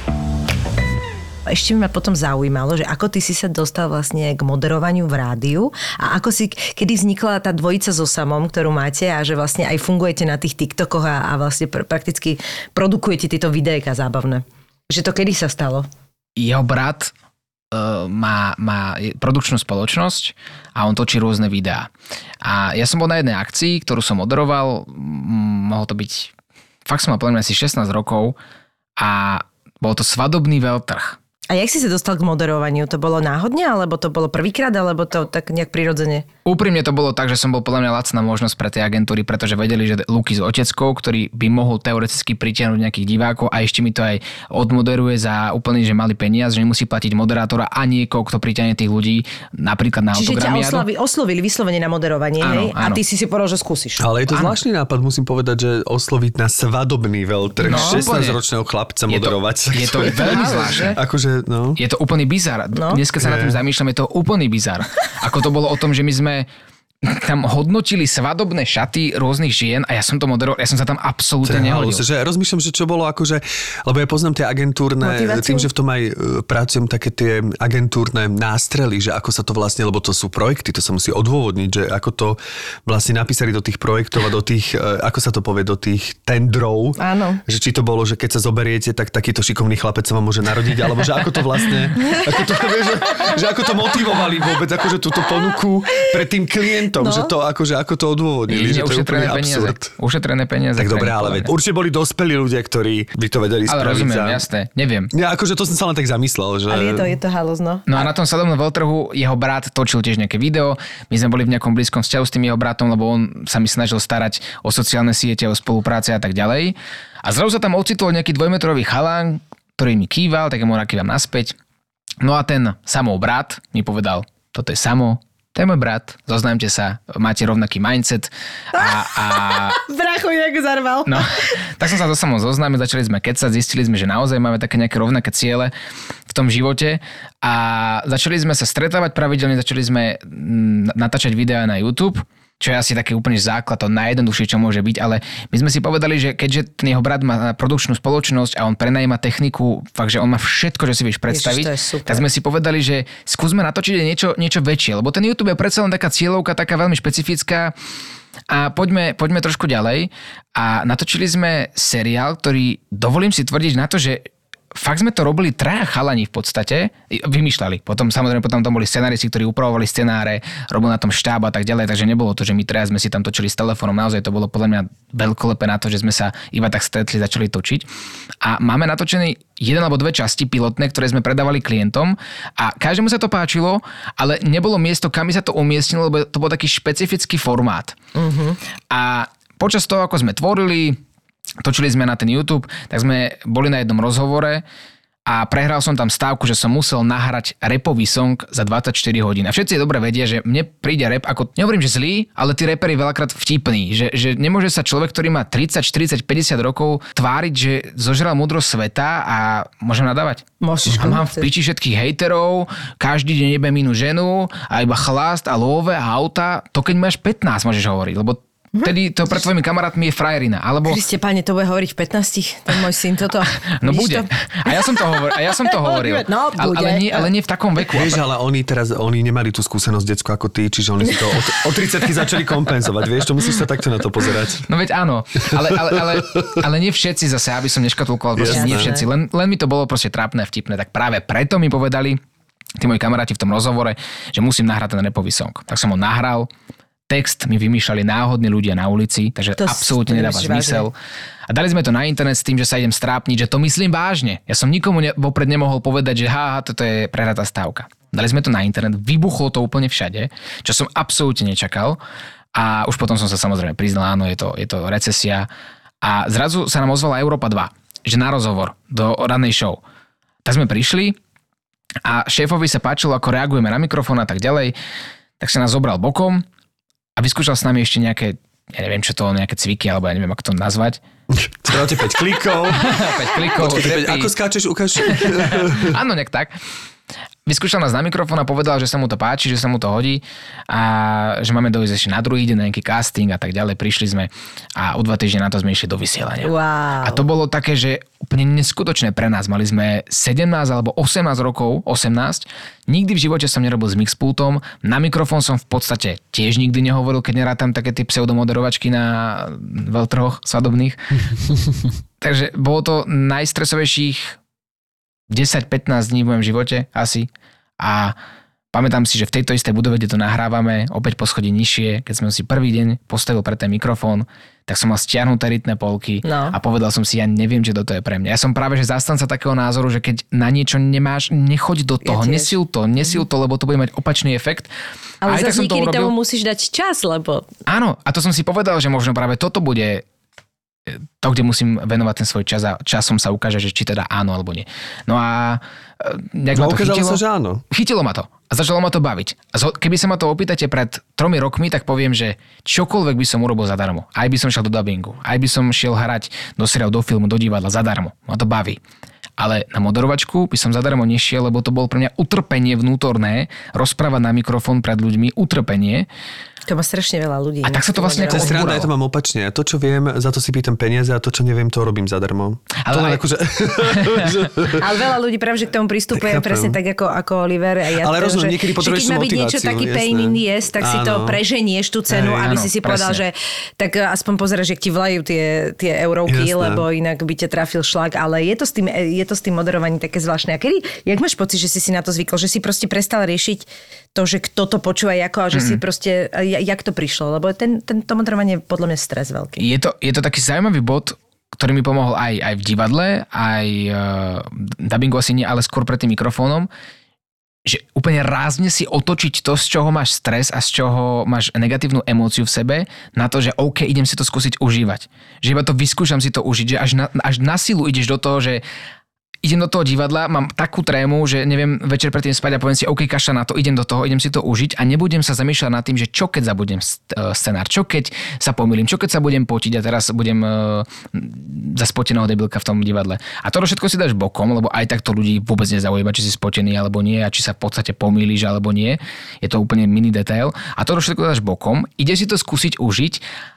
Ešte by ma potom zaujímalo, že ako ty si sa dostal vlastne k moderovaniu v rádiu a ako si, kedy vznikla tá dvojica so samom, ktorú máte a že vlastne aj fungujete na tých TikTokoch a, a vlastne pr- prakticky produkujete tieto videjka zábavné. Že to kedy sa stalo? Jeho brat uh, má, má produkčnú spoločnosť a on točí rôzne videá. A ja som bol na jednej akcii, ktorú som moderoval, mohol to byť, fakt som mal mňa asi 16 rokov a bol to svadobný veľtrh. A jak si sa dostal k moderovaniu? To bolo náhodne, alebo to bolo prvýkrát, alebo to tak nejak prirodzene? Úprimne to bolo tak, že som bol podľa mňa lacná možnosť pre tie agentúry, pretože vedeli, že Luky s oteckou, ktorý by mohol teoreticky pritiahnuť nejakých divákov a ešte mi to aj odmoderuje za úplný, že malý peniaz, že nemusí platiť moderátora a niekoho, kto pritiahne tých ľudí napríklad na Čiže ťa oslovi, oslovili vyslovene na moderovanie, Áno, hej? A áno. ty si si povedal, že skúsiš. Ale je to Áno. zvláštny nápad, musím povedať, že osloviť na svadobný veľtrh No, 16-ročného chlapca Je to, moderovať. je to veľmi zvláštne. Akože, no. Je to úplný bizar. No. Dneska sa nad tým zamýšľam, je to úplný bizar. Ako to bolo o tom, že my sme tam hodnotili svadobné šaty rôznych žien a ja som to moderoval, ja som sa tam absolútne nehodil. že rozmýšľam, že čo bolo akože, lebo ja poznám tie agentúrne, Motiváciu? tým, že v tom aj e, pracujem také tie agentúrne nástrely, že ako sa to vlastne, lebo to sú projekty, to sa musí odôvodniť, že ako to vlastne napísali do tých projektov a do tých, e, ako sa to povie, do tých tendrov. Áno. Že či to bolo, že keď sa zoberiete, tak takýto šikovný chlapec sa vám môže narodiť, alebo že ako to vlastne, ako to, že, že ako to motivovali vôbec, akože túto ponuku pred tým klientom, No. že to akože, ako to odôvodnili, že to je úplne ušetrené peniaze. absurd. Ušetrené peniaze. Tak dobre, ale veď, určite boli dospelí ľudia, ktorí by to vedeli Ale spraviť. rozumiem, za... jasné. Neviem. Ja, akože to som sa len tak zamyslel, že... Ale je to, je to halus, no. A na tom sadobnom veľtrhu jeho brat točil tiež nejaké video. My sme boli v nejakom blízkom vzťahu s tým jeho bratom, lebo on sa mi snažil starať o sociálne siete, o spolupráce a tak ďalej. A zrazu sa tam ocitol nejaký dvojmetrový chalán, ktorý mi kýval, tak mu nakývam naspäť. No a ten samov brat mi povedal, toto je samo, to je môj brat, zoznámte sa, máte rovnaký mindset a, a Bracho, jak zarval. No, tak som sa so samou zoznámil, začali sme kecať, zistili sme, že naozaj máme také nejaké rovnaké ciele v tom živote a začali sme sa stretávať pravidelne, začali sme mm, natáčať videá na YouTube, čo je asi taký úplne základ, to najjednoduchšie, čo môže byť, ale my sme si povedali, že keďže ten jeho brat má produkčnú spoločnosť a on prenajíma techniku, fakt, že on má všetko, čo si vieš predstaviť, to je super. tak sme si povedali, že skúsme natočiť niečo, niečo väčšie, lebo ten YouTube je predsa len taká cieľovka, taká veľmi špecifická, A poďme, poďme trošku ďalej. A natočili sme seriál, ktorý, dovolím si tvrdiť na to, že fakt sme to robili traja chalani v podstate, vymýšľali. Potom samozrejme potom tam boli scenáristi, ktorí upravovali scenáre, robil na tom štáb a tak ďalej, takže nebolo to, že my traja sme si tam točili s telefónom, naozaj to bolo podľa mňa veľkolepé na to, že sme sa iba tak stretli, začali točiť. A máme natočený jeden alebo dve časti pilotné, ktoré sme predávali klientom a každému sa to páčilo, ale nebolo miesto, kam sa to umiestnilo, lebo to bol taký špecifický formát. Uh-huh. A počas toho, ako sme tvorili, točili sme na ten YouTube, tak sme boli na jednom rozhovore a prehral som tam stávku, že som musel nahrať repový song za 24 hodín. A všetci dobre vedia, že mne príde rep ako, nehovorím, že zlý, ale ty repery veľakrát vtipný. Že, že nemôže sa človek, ktorý má 30, 40, 50 rokov tváriť, že zožral múdro sveta a môžem nadávať. Môžeš. A mám v piči všetkých hejterov, každý deň nebem inú ženu a iba chlast a love a auta. To keď máš 15 môžeš hovoriť, lebo Vtedy to pre tvojimi kamarátmi je frajerina. Alebo... Kriste, páne, to bude hovoriť v 15, ten môj syn toto. No bude. To? A ja som to hovoril. A ja som to hovoril. No, ale, bude. ale, nie, ale nie v takom veku. Vieš, ale oni teraz, oni nemali tú skúsenosť detskú ako ty, čiže oni si to od, od 30 začali kompenzovať. Vieš, to musíš sa takto na to pozerať. No veď áno, ale, ale, ale, ale nie všetci zase, aby som neškatulkoval, proste Jasné. nie všetci, len, len mi to bolo proste trápne, vtipné, tak práve preto mi povedali, tí moji kamaráti v tom rozhovore, že musím nahrať ten repový song. Tak som ho nahral, text mi vymýšľali náhodní ľudia na ulici, takže To absolútne nedáva zmysel. A dali sme to na internet s tým, že sa idem strápniť, že to myslím vážne. Ja som nikomu ne, vopred nemohol povedať, že ha, ha, toto je prehratá stávka. Dali sme to na internet, vybuchlo to úplne všade, čo som absolútne nečakal. A už potom som sa samozrejme priznal, áno, je to, je to recesia. A zrazu sa nám ozvala Európa 2, že na rozhovor do rannej show. Tak sme prišli a šéfovi sa páčilo, ako reagujeme na mikrofón a tak ďalej, tak sa nás zobral bokom a vyskúšal s nami ešte nejaké, ja neviem čo to, nejaké cviky, alebo ja neviem, ako to nazvať. Spravte 5 klikov. 5 klikov, Počkej, trepy. ako skáčeš, ukáž. Áno, nejak tak. Vyskúšal nás na mikrofón a povedal, že sa mu to páči, že sa mu to hodí a že máme dojsť ešte na druhý deň na nejaký casting a tak ďalej. Prišli sme a o dva týždne na to sme išli do vysielania. Wow. A to bolo také, že úplne neskutočné pre nás. Mali sme 17 alebo 18 rokov, 18. Nikdy v živote som nerobil s mixpultom. Na mikrofón som v podstate tiež nikdy nehovoril, keď nerátam také tie pseudomoderovačky na veľtrhoch svadobných. Takže bolo to najstresovejších 10-15 dní v mojom živote asi. A pamätám si, že v tejto istej budove, kde to nahrávame, opäť po schodí nižšie, keď som si prvý deň postavil pre ten mikrofón, tak som mal stiahnuté rytné polky No. a povedal som si, ja neviem, či toto je pre mňa. Ja som práve že zastanca takého názoru, že keď na niečo nemáš, nechoď do toho, tiež. nesil to, nesil to, lebo to bude mať opačný efekt. Ale zase niekedy urobil. tomu musíš dať čas, lebo Áno, a to som si povedal, že možno práve toto bude to, kde musím venovať ten svoj čas a časom sa ukáže, že či teda áno alebo nie. No a e, nejak ma No to ukázalo chytilo. sa, že áno. Chytilo ma to a začalo ma to baviť. A keby sa ma to opýtate pred tromi rokmi, tak poviem, že čokoľvek by som urobil zadarmo. Aj by som šiel do dubbingu, aj by som šiel hrať do seriálu, do filmu, do divadla zadarmo. Ma to baví. Ale na moderovačku by som zadarmo nešiel, lebo to bolo pre mňa utrpenie vnútorné, rozprávať na mikrofón pred ľuďmi, utrpenie. to má strašne veľa ľudí. A tak sa to vlastne ako sranda, ja to mám opačne. To, čo viem, za to si pýtam peniaze a to, čo neviem, to robím zadarmo. Ale to aj- akože... Ale veľa ľudí práve, že k tomu pristupuje Chápem. presne tak ako, ako Oliver. A ja Ale to, rozumiem, že, niekedy že potrebuješ keď má byť niečo taký jasné. pain in the ass, tak si to Áno. preženieš tú cenu, Hej, aby áno, si si povedal, že tak aspoň pozeráš, že ti vlajú tie, tie eurovky, Jasné. lebo inak by ťa trafil šlak. Ale je to s tým, je to s tým moderovaním také zvláštne. A kedy, jak máš pocit, že si si na to zvykol, že si proste prestal riešiť to, že kto to počúva ako a že si proste, a ja- jak to prišlo? Lebo ten, ten, to moderovanie je podľa mňa stres veľký. Je to, je to taký zaujímavý bod, ktorý mi pomohol aj, aj v divadle, aj uh, dubbingu asi nie, ale skôr pred tým mikrofónom, že úplne rázne si otočiť to, z čoho máš stres a z čoho máš negatívnu emóciu v sebe, na to, že OK, idem si to skúsiť užívať. Že iba to vyskúšam si to užiť, že až na, až na silu ideš do toho, že idem do toho divadla, mám takú trému, že neviem večer predtým spať a poviem si, OK, kaša na to, idem do toho, idem si to užiť a nebudem sa zamýšľať nad tým, že čo keď zabudem st- e, scenár, čo keď sa pomýlim, čo keď sa budem potiť a teraz budem uh, za spoteného debilka v tom divadle. A to všetko si dáš bokom, lebo aj tak to ľudí vôbec nezaujíma, či si spotený alebo nie a či sa v podstate pomýliš alebo nie. Je to úplne mini detail. A to všetko dáš bokom, ide si to skúsiť užiť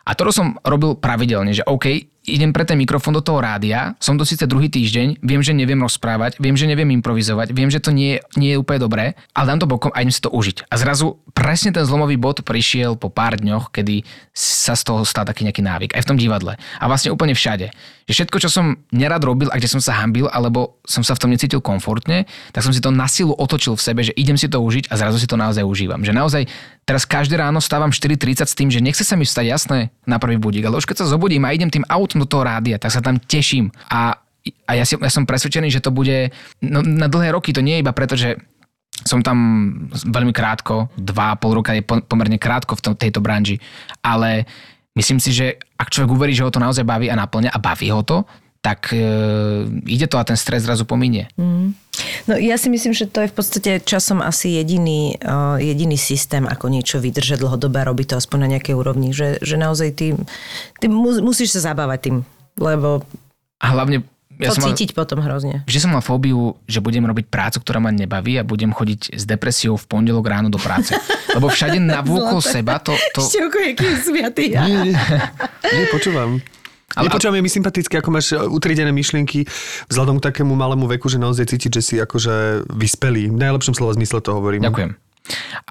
a to som robil pravidelne, že OK, idem pre ten mikrofón do toho rádia, som to síce druhý týždeň, viem, že neviem rozprávať, viem, že neviem improvizovať, viem, že to nie, nie je úplne dobré, ale dám to bokom a idem si to užiť. A zrazu presne ten zlomový bod prišiel po pár dňoch, kedy sa z toho stal taký nejaký návyk, aj v tom divadle. A vlastne úplne všade. Že všetko, čo som nerad robil a kde som sa hambil, alebo som sa v tom necítil komfortne, tak som si to na silu otočil v sebe, že idem si to užiť a zrazu si to naozaj užívam. Že naozaj teraz každé ráno stávam 4.30 s tým, že nechce sa mi vstať jasné na prvý budík, ale už keď sa zobudím a idem tým autom do toho rádia, tak sa tam teším. A, a ja, si, ja som presvedčený, že to bude no, na dlhé roky, to nie je iba preto, že som tam veľmi krátko, dva a pol roka je pomerne krátko v to, tejto branži, ale myslím si, že ak človek uverí, že ho to naozaj baví a naplňa a baví ho to, tak e, ide to a ten stres zrazu pominie. Mm. No ja si myslím, že to je v podstate časom asi jediný, uh, jediný systém, ako niečo vydržať dlhodobé a robiť to aspoň na nejakej úrovni. Že, že naozaj ty, ty musíš sa zabávať tým, lebo a hlavne ja to som cítiť mal, potom hrozne. Vždy som mal fóbiu, že budem robiť prácu, ktorá ma nebaví a budem chodiť s depresiou v pondelok ráno do práce. Lebo všade navôkol seba to... to... Ešte ako jaký sviatý. Nie, nie, nie, počúvam. Ale Nepočúvam, je mi sympatické, ako máš utridené myšlienky vzhľadom k takému malému veku, že naozaj cítiť, že si akože vyspelý. V najlepšom slova zmysle to hovorím. Ďakujem.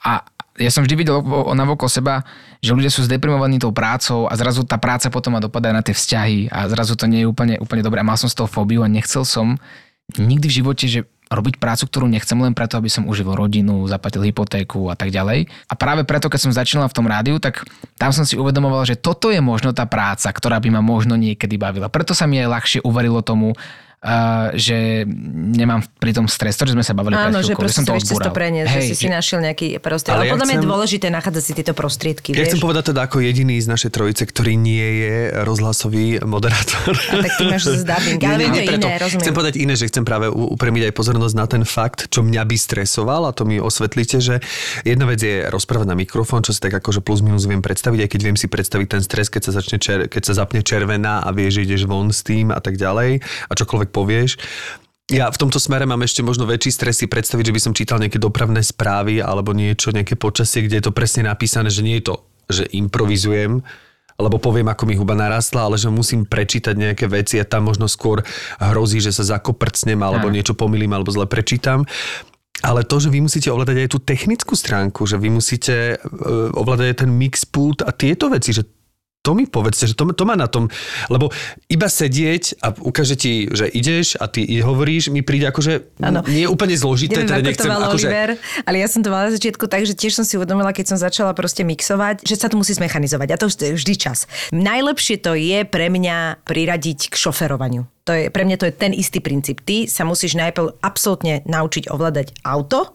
A ja som vždy videl navokol seba, že ľudia sú zdeprimovaní tou prácou a zrazu tá práca potom má dopadá na tie vzťahy a zrazu to nie je úplne, úplne dobré. A mal som z toho fóbiu a nechcel som nikdy v živote, že robiť prácu, ktorú nechcem len preto, aby som uživil rodinu, zaplatil hypotéku a tak ďalej. A práve preto, keď som začínal v tom rádiu, tak tam som si uvedomoval, že toto je možno tá práca, ktorá by ma možno niekedy bavila. Preto sa mi aj ľahšie uverilo tomu, uh, že nemám pri tom stres, to, že sme sa bavili Áno, že proste som to vieš to preniesť, hey, že si že... si našiel nejaký prostriedok. Ale, ale ja podľa mňa chcem... je dôležité nachádzať si tieto prostriedky. Ja vieš? chcem povedať teda ako jediný z našej trojice, ktorý nie je rozhlasový moderátor. A tak ty máš z dubbing, ale nie, nie, to iné, rozumiem. Chcem povedať iné, že chcem práve upremiť aj pozornosť na ten fakt, čo mňa by stresoval a to mi osvetlíte, že jedna vec je rozprávať na mikrofón, čo si tak akože plus minus viem predstaviť, aj keď viem si predstaviť ten stres, keď sa, začne čer, keď sa zapne červená a vieš, že ideš von s tým a tak ďalej a čokoľvek povieš. Ja v tomto smere mám ešte možno väčší stres si predstaviť, že by som čítal nejaké dopravné správy alebo niečo, nejaké počasie, kde je to presne napísané, že nie je to, že improvizujem, alebo poviem, ako mi huba narastla, ale že musím prečítať nejaké veci a tam možno skôr hrozí, že sa zakoprcnem alebo ja. niečo pomýlim alebo zle prečítam. Ale to, že vy musíte ovládať aj tú technickú stránku, že vy musíte uh, ovládať aj ten mix pult a tieto veci, že to mi povedzte, že to, to má na tom, lebo iba sedieť a ukáže ti, že ideš a ty hovoríš, mi príde akože ano. nie je úplne zložité. Neviem, teda nechcem, to akože... Oliver, ale ja som to mala na začiatku tak, že tiež som si uvedomila, keď som začala proste mixovať, že sa to musí zmechanizovať a to je vždy čas. Najlepšie to je pre mňa priradiť k šoferovaniu. To je, pre mňa to je ten istý princíp. Ty sa musíš najprv absolútne naučiť ovládať auto,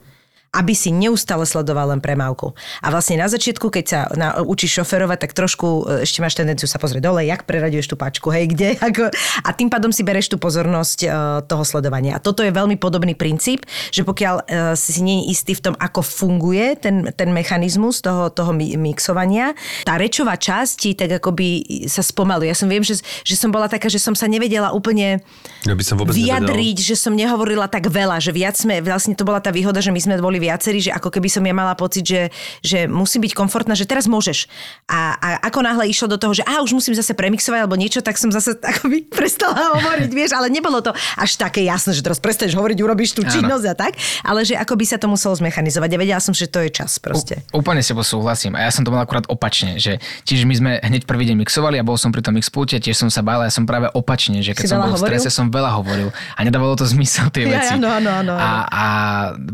aby si neustále sledoval len premávku. A vlastne na začiatku, keď sa na, učíš šoferovať, tak trošku e, ešte máš tendenciu sa pozrieť dole, jak preraďuješ tú pačku, hej, kde, ako, a tým pádom si bereš tú pozornosť uh, toho sledovania. A toto je veľmi podobný princíp, že pokiaľ uh, si nie je istý v tom, ako funguje ten, ten mechanizmus toho, toho mixovania, tá rečová časť ti tak akoby sa spomaluje. Ja som viem, že, že som bola taká, že som sa nevedela úplne ja by som vyjadriť, nevedel. že som nehovorila tak veľa, že viac sme, vlastne to bola tá výhoda, že my sme boli boli viacerí, že ako keby som ja mala pocit, že, že musím byť komfortná, že teraz môžeš. A, a ako náhle išlo do toho, že a už musím zase premixovať alebo niečo, tak som zase akoby prestala hovoriť, vieš, ale nebolo to až také jasné, že teraz prestaneš hovoriť, urobíš tú činnosť a tak, ale že ako by sa to muselo zmechanizovať. Ja vedela som, že to je čas proste. U, úplne si súhlasím. A ja som to mal akurát opačne, že tiež my sme hneď prvý deň mixovali a bol som pri tom mixpulte, tiež som sa bál, ja som práve opačne, že keď si som bol v strese, som veľa hovoril a nedávalo to zmysel tie ja, veci. Ja, no, no, no, a, a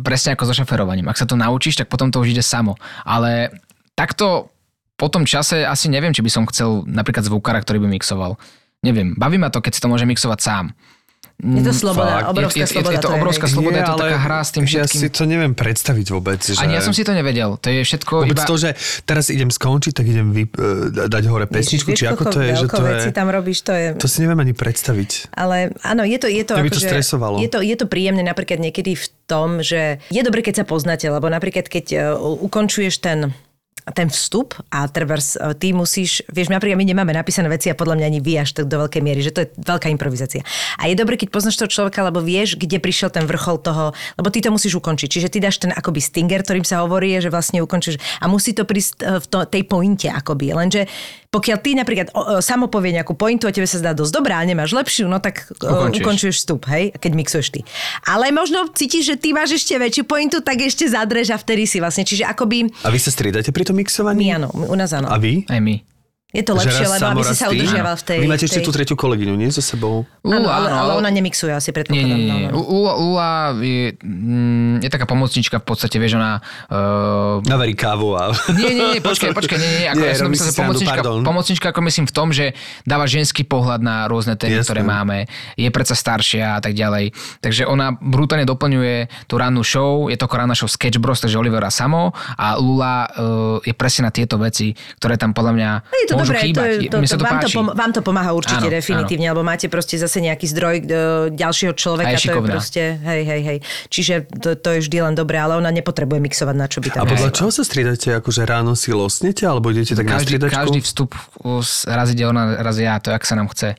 presne ako so šoferovaním. Ak sa to naučíš, tak potom to už ide samo. Ale takto po tom čase asi neviem, či by som chcel napríklad zvukára, ktorý by mixoval. Neviem, baví ma to, keď si to môže mixovať sám. Je to mm, sloboda, Fakt. obrovská je, sloboda. Je, je to obrovská sloboda, je to taká hra s tým všetkým. Ja si to neviem predstaviť vôbec. Že... Ani ja som si to nevedel. To je všetko vôbec iba... to, že teraz idem skončiť, tak idem vy, uh, dať hore pesničku, či ako to je. Že to je... tam robíš, to je... To si neviem ani predstaviť. Ale áno, je to, je to, ako, to že, stresovalo. Je to, je to príjemné napríklad niekedy v tom, že je dobre, keď sa poznáte, lebo napríklad keď uh, ukončuješ ten ten vstup a trebárs e, ty musíš, vieš, napríklad my nemáme napísané veci a podľa mňa ani vy až tak do veľkej miery, že to je veľká improvizácia. A je dobre, keď poznáš toho človeka, lebo vieš, kde prišiel ten vrchol toho, lebo ty to musíš ukončiť. Čiže ty dáš ten akoby stinger, ktorým sa hovorí, že vlastne ukončíš a musí to prísť e, v to, tej pointe akoby. Lenže Pokiaľ ty napríklad o, o, samo povie nejakú pointu a tebe sa zdá dosť dobrá a nemáš lepšiu, no tak o, Ukončíš. ukončuješ vstup, hej, keď mixuješ ty. Ale možno cítiš, že ty máš ešte väčšiu pointu, tak ešte zadreš a vtedy si vlastne. Čiže akoby... A vy sa striedate pri tom mixovaní? My áno, u nás áno. A vy? Aj my. Je to Že lepšie, lebo aby si sa udržiaval v tej... Vy máte ešte tej... tú tretiu kolegyňu, nie? So sebou? Áno, ale, ale ona nemixuje asi Nie, predpokladám. nie, nie. no, no. Ula, Ula je, mm, je taká pomocnička v podstate, vieš, ona... Uh, Navarí kávu a... nie, nie, nie, počkaj, počkaj, nie, nie, ako Nie, ja som myslel, pomocnička, pomocnička, ako myslím v tom, že dáva ženský pohľad na rôzne témy, ktoré máme, je predsa staršia a tak ďalej. Takže ona brutálne doplňuje tú rannú show, je to ako ranná show Sketch Bros, takže Olivera Samo a Lula uh, je presne na tieto veci, ktoré tam podľa mňa Je to môžu dobré, to, chýbať. je- to, Mne to, sa to vám, to páči. pom- vám to pomáha určite Áno, definitívne, lebo máte proste zase nejaký zdroj e, ďalšieho človeka, A je to je proste, hej, hej, hej. Čiže to, to je vždy len dobré, ale ona nepotrebuje mixovať na čo by A tam podľa mixovala. čoho sa striedate? Akože ráno si losnete, alebo idete tak na každý, striedačku? každý vstup raz ide ona, raz ja, to jak sa nám chce.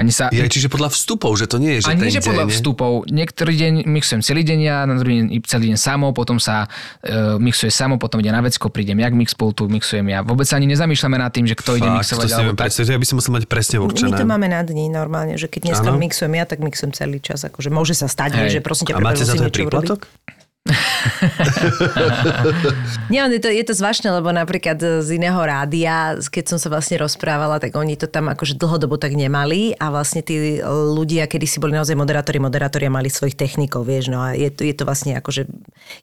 Ani sa, Ja, čiže podľa vstupov, že to nie je, že a ten že podľa deň, vstupov. Niektorý deň mixujem celý deň ja, na druhý deň celý deň samo, potom sa e, mixuje samo, potom ide na vecko, prídem ja k mixpultu, mixujem ja. Vôbec sa ani nezamýšľame nad tým, že kto ide Fakt, mixovať. to si alebo neviem tak. ja by som musel mať presne My určené. to máme na dní normálne, že keď dneska Áno. mixujem ja, tak mixujem celý čas. Akože môže sa stať, Hej. že prosím ťa, A máte za to aj niečo urobiť. Nie, on je to, je to zvláštne, lebo napríklad z iného rádia, keď som sa vlastne rozprávala, tak oni to tam akože dlhodobo tak nemali a vlastne tí ľudia, kedy si boli naozaj moderátori, moderátori a mali svojich technikov, vieš, no a je to, je to vlastne akože,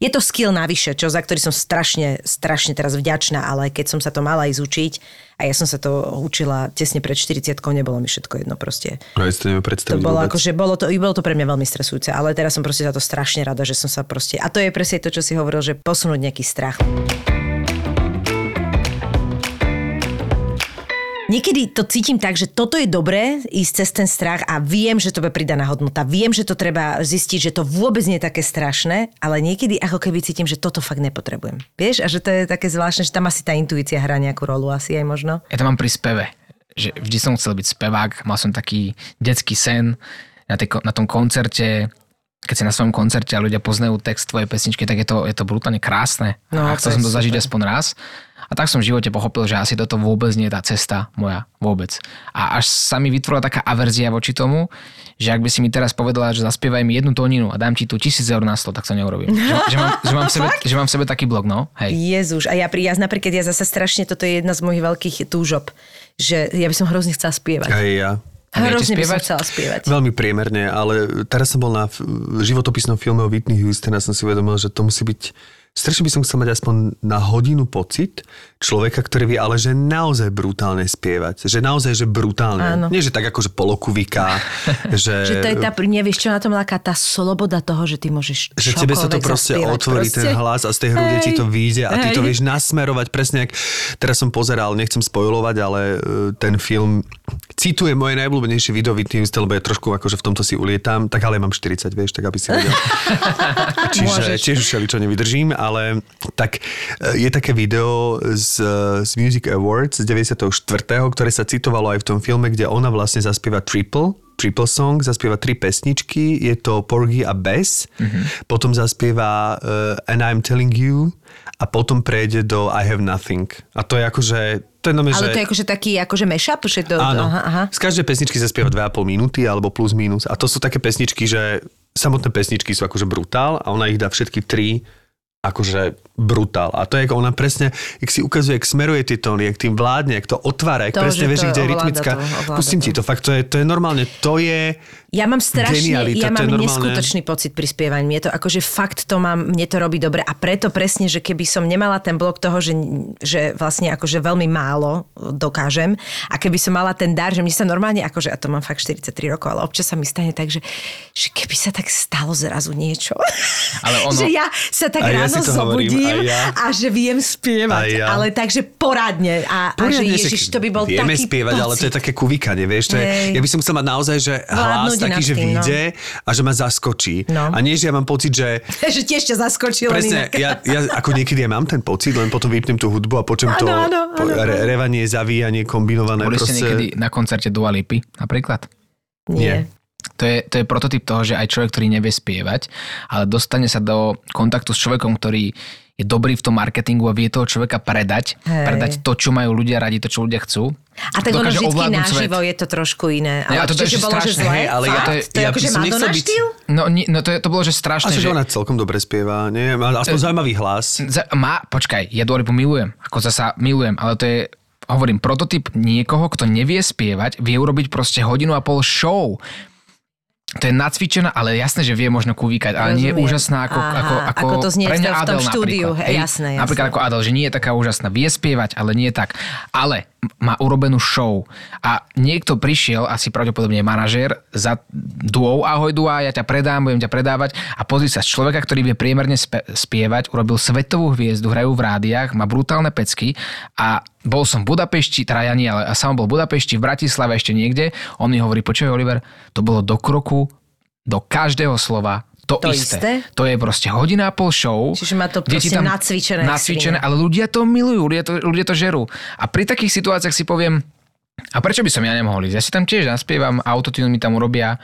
je to skill navyše, čo za ktorý som strašne, strašne teraz vďačná, ale keď som sa to mala ísť učiť a ja som sa to učila tesne pred 40 nebolo mi všetko jedno proste. Ja si to neviem To predstaviť bolo vôbec. akože, bolo to, bolo to pre mňa veľmi stresujúce, ale teraz som proste za to strašne rada, že som sa proste, a to je presne to, čo si hovoril, že posunúť nejaký strach. Niekedy to cítim tak, že toto je dobré ísť cez ten strach a viem, že to bude pridaná hodnota. Viem, že to treba zistiť, že to vôbec nie je také strašné, ale niekedy ako keby cítim, že toto fakt nepotrebujem. Vieš? A že to je také zvláštne, že tam asi tá intuícia hrá nejakú rolu, asi aj možno. Ja to mám pri speve. Že vždy som chcel byť spevák, mal som taký detský sen na, tej, na tom koncerte, keď si na svojom koncerte a ľudia poznajú text tvojej pesničky, tak je to, je to brutálne krásne. No, a to chcel som to zažiť super. aspoň raz. A tak som v živote pochopil, že asi toto vôbec nie je tá cesta moja. Vôbec. A až sa mi vytvorila taká averzia voči tomu, že ak by si mi teraz povedala, že zaspievaj mi jednu tóninu a dám ti tu tisíc eur na stôl, tak to neurobím. že, že, mám, že, mám v sebe, že mám v sebe taký blok, no. Hej. Jezuš, a ja, pri, ja napríklad, ja zase strašne, toto je jedna z mojich veľkých túžob, že ja by som hrozne chcela spievať. Aj ja. Hrozne by som chcela spievať. Veľmi priemerne, ale teraz som bol na životopisnom filme o Whitney Houston a som si uvedomil, že to musí byť Strašne by som chcel mať aspoň na hodinu pocit človeka, ktorý vie ale že naozaj brutálne spievať. Že naozaj, že brutálne. Áno. Nie, že tak akože polokuviká. že, Že to je tá, nevieš, čo na tom láka, tá sloboda toho, že ty môžeš že tebe sa to proste zaspievať. otvorí proste. ten hlas a z tej hrude Hej, ti to vyjde a ty to vieš nasmerovať presne ak... Teraz som pozeral, nechcem spojovať, ale e, ten film cituje moje najblúbenejšie video Whitney Houston, lebo ja trošku akože v tomto si ulietam, tak ale mám 40, vieš, tak aby si vedel. Čiže Môžeš. tiež už čo nevydržím, ale tak e, je také video z, z Music Awards z 94., ktoré sa citovalo aj v tom filme, kde ona vlastne zaspieva triple, triple song, zaspieva tri pesničky, je to Porgy a Bess, mm-hmm. potom zaspieva uh, And I'm Telling You a potom prejde do I Have Nothing. A to je akože, to je nome, Ale že... to je akože taký akože mashup, že to... Áno. Aha, aha. Z každej pesničky zaspieva 2,5 minúty alebo plus minus. A to sú také pesničky, že samotné pesničky sú akože brutál a ona ich dá všetky tri akože brutál. A to je, ako ona presne, jak si ukazuje, jak smeruje tie tóny, jak tým vládne, jak to otvára, jak To, presne vieš, kde je rytmická. to, Pustím to. ti to, fakt to je, to je normálne, to je... Ja mám strašne, Genialita, ja mám neskutočný pocit pri spievaní. Mne to akože fakt to mám, mne to robí dobre a preto presne, že keby som nemala ten blok toho, že, že vlastne akože veľmi málo dokážem a keby som mala ten dar, že mne sa normálne, akože, a to mám fakt 43 rokov, ale občas sa mi stane tak, že, že keby sa tak stalo zrazu niečo. Ale ono- že ja sa tak A ja ráno si hovorím, zobudím aj ja. a že viem spievať, ja. ale takže poradne a, a že Poriadne, Ježiš, to by bol Vieme taký spievať, ale to je pocit. také kuvikanie, vieš. To je, ja by som chcel mať naozaj, že hlas Vládnuť taký, nad že no. vyjde a že ma zaskočí. No. A nie, že ja mám pocit, že že tiež ťa zaskočilo Presne, ja, ja ako niekedy ja mám ten pocit, len potom vypnem tú hudbu a počujem to po- áno. re, revanie, zavíjanie, kombinované. Boli ste proste... niekedy na koncerte Dua Lipy, napríklad? Nie. To je, to je prototyp toho, že aj človek, ktorý nevie spievať, ale dostane sa do kontaktu s človekom, ktorý je dobrý v tom marketingu a vie toho človeka predať, Hej. predať to, čo majú ľudia radi, to, čo ľudia chcú. A tak ono vždycky naživo je to trošku iné. Ja, Ale to je čiže bolo, že strašné, zle? hej, ale ja- to- to je ja akože by som Madonna nechcel byť- štýl? No, ni, no to, je, to bolo, že strašné, Asi, že... že ona celkom dobre spieva, nie? Má aspoň zaujímavý hlas. Za, má, počkaj, ja Dua Lipu milujem, ako zasa milujem, ale to je, hovorím, prototyp niekoho, kto nevie spievať, vie urobiť proste hodinu a pol show. To je nacvičená, ale jasné, že vie možno kúvikať, ale nie je Rozumiem. úžasná ako, Aha, ako, ako, ako to znie pre mňa v tom Adele štúdiu, napríklad. hej, jasné, jasné. Napríklad ako Adel, že nie je taká úžasná. Vie spievať, ale nie je tak. Ale má urobenú show a niekto prišiel, asi pravdepodobne manažér, za duou, ahoj Dua, ja ťa predám, budem ťa predávať a pozri sa, človeka, ktorý vie priemerne spievať, urobil svetovú hviezdu, hrajú v rádiách, má brutálne pecky a bol som v Budapešti, teda ja nie, ale sám bol v Budapešti, v Bratislave ešte niekde. On mi hovorí, počuj Oliver, to bolo do kroku, do každého slova to, To isté. isté? To je proste hodina a pol show. Čiže má to proste nacvičené Nacvičené, extrémne. ale ľudia to milujú, ľudia to, ľudia to žerú. A pri takých situáciách si poviem, a prečo by som ja nemohol ísť? Ja si tam tiež naspievam, autotune mi tam urobia,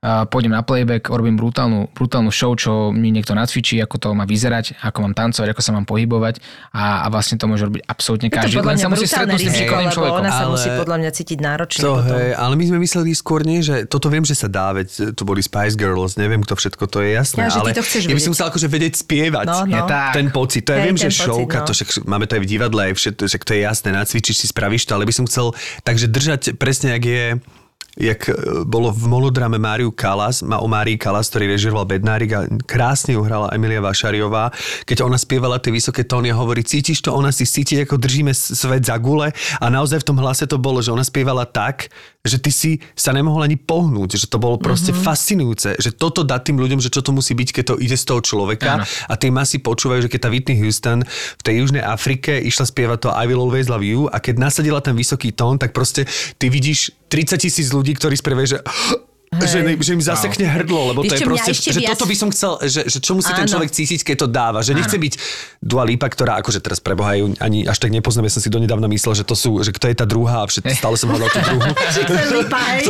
pôjdem na playback, urobím brutálnu, brutálnu show, čo mi niekto nacvičí, ako to má vyzerať, ako mám tancovať, ako sa mám pohybovať a, a vlastne to môže robiť absolútne každý. Len sa musí stretnúť s tým šikovným človekom. ona sa Ale- musí podľa mňa cítiť náročne To, potom. hej, ale my sme mysleli skôr nie, že toto viem, že sa dá, veď to boli Spice Girls, neviem kto všetko, to je jasné. Ja, ale to ja by som chcel akože vedieť spievať. No, no. Tak. Ten pocit, to ja Hej, viem, že šovka, no. to však máme to aj v divadle, aj všet, však to je jasné, nacvičíš si, spravíš to, ale by som chcel takže držať presne, jak je jak e, bolo v monodrame Máriu Kalas, má o Márii Kalas, ktorý režiroval Bednárik a krásne ju hrala Emilia Vašariová. Keď ona spievala tie vysoké tóny a hovorí, cítiš to, ona si cíti, ako držíme svet za gule a naozaj v tom hlase to bolo, že ona spievala tak, že ty si sa nemohol ani pohnúť, že to bolo proste mm-hmm. fascinujúce, že toto dá tým ľuďom, že čo to musí byť, keď to ide z toho človeka Áno. a tie masy počúvajú, že keď tá Whitney Houston v tej Južnej Afrike išla spievať to I Will Always Love You a keď nasadila ten vysoký tón, tak proste ty vidíš 30 tisíc ľudí, ktorí spievajú, že že, ne, že im zasekne hrdlo, lebo Vieš to je proste, že viac- toto by som chcel, že, že čo musí ten Áno. človek cítiť, keď to dáva, že nechce byť Dua Lipa, ktorá akože teraz preboha ju ani až tak nepoznám, ja som si donedávna myslel, že to sú, že kto je tá druhá a všet, stále som hľadal tú druhú. To je lipa, hej?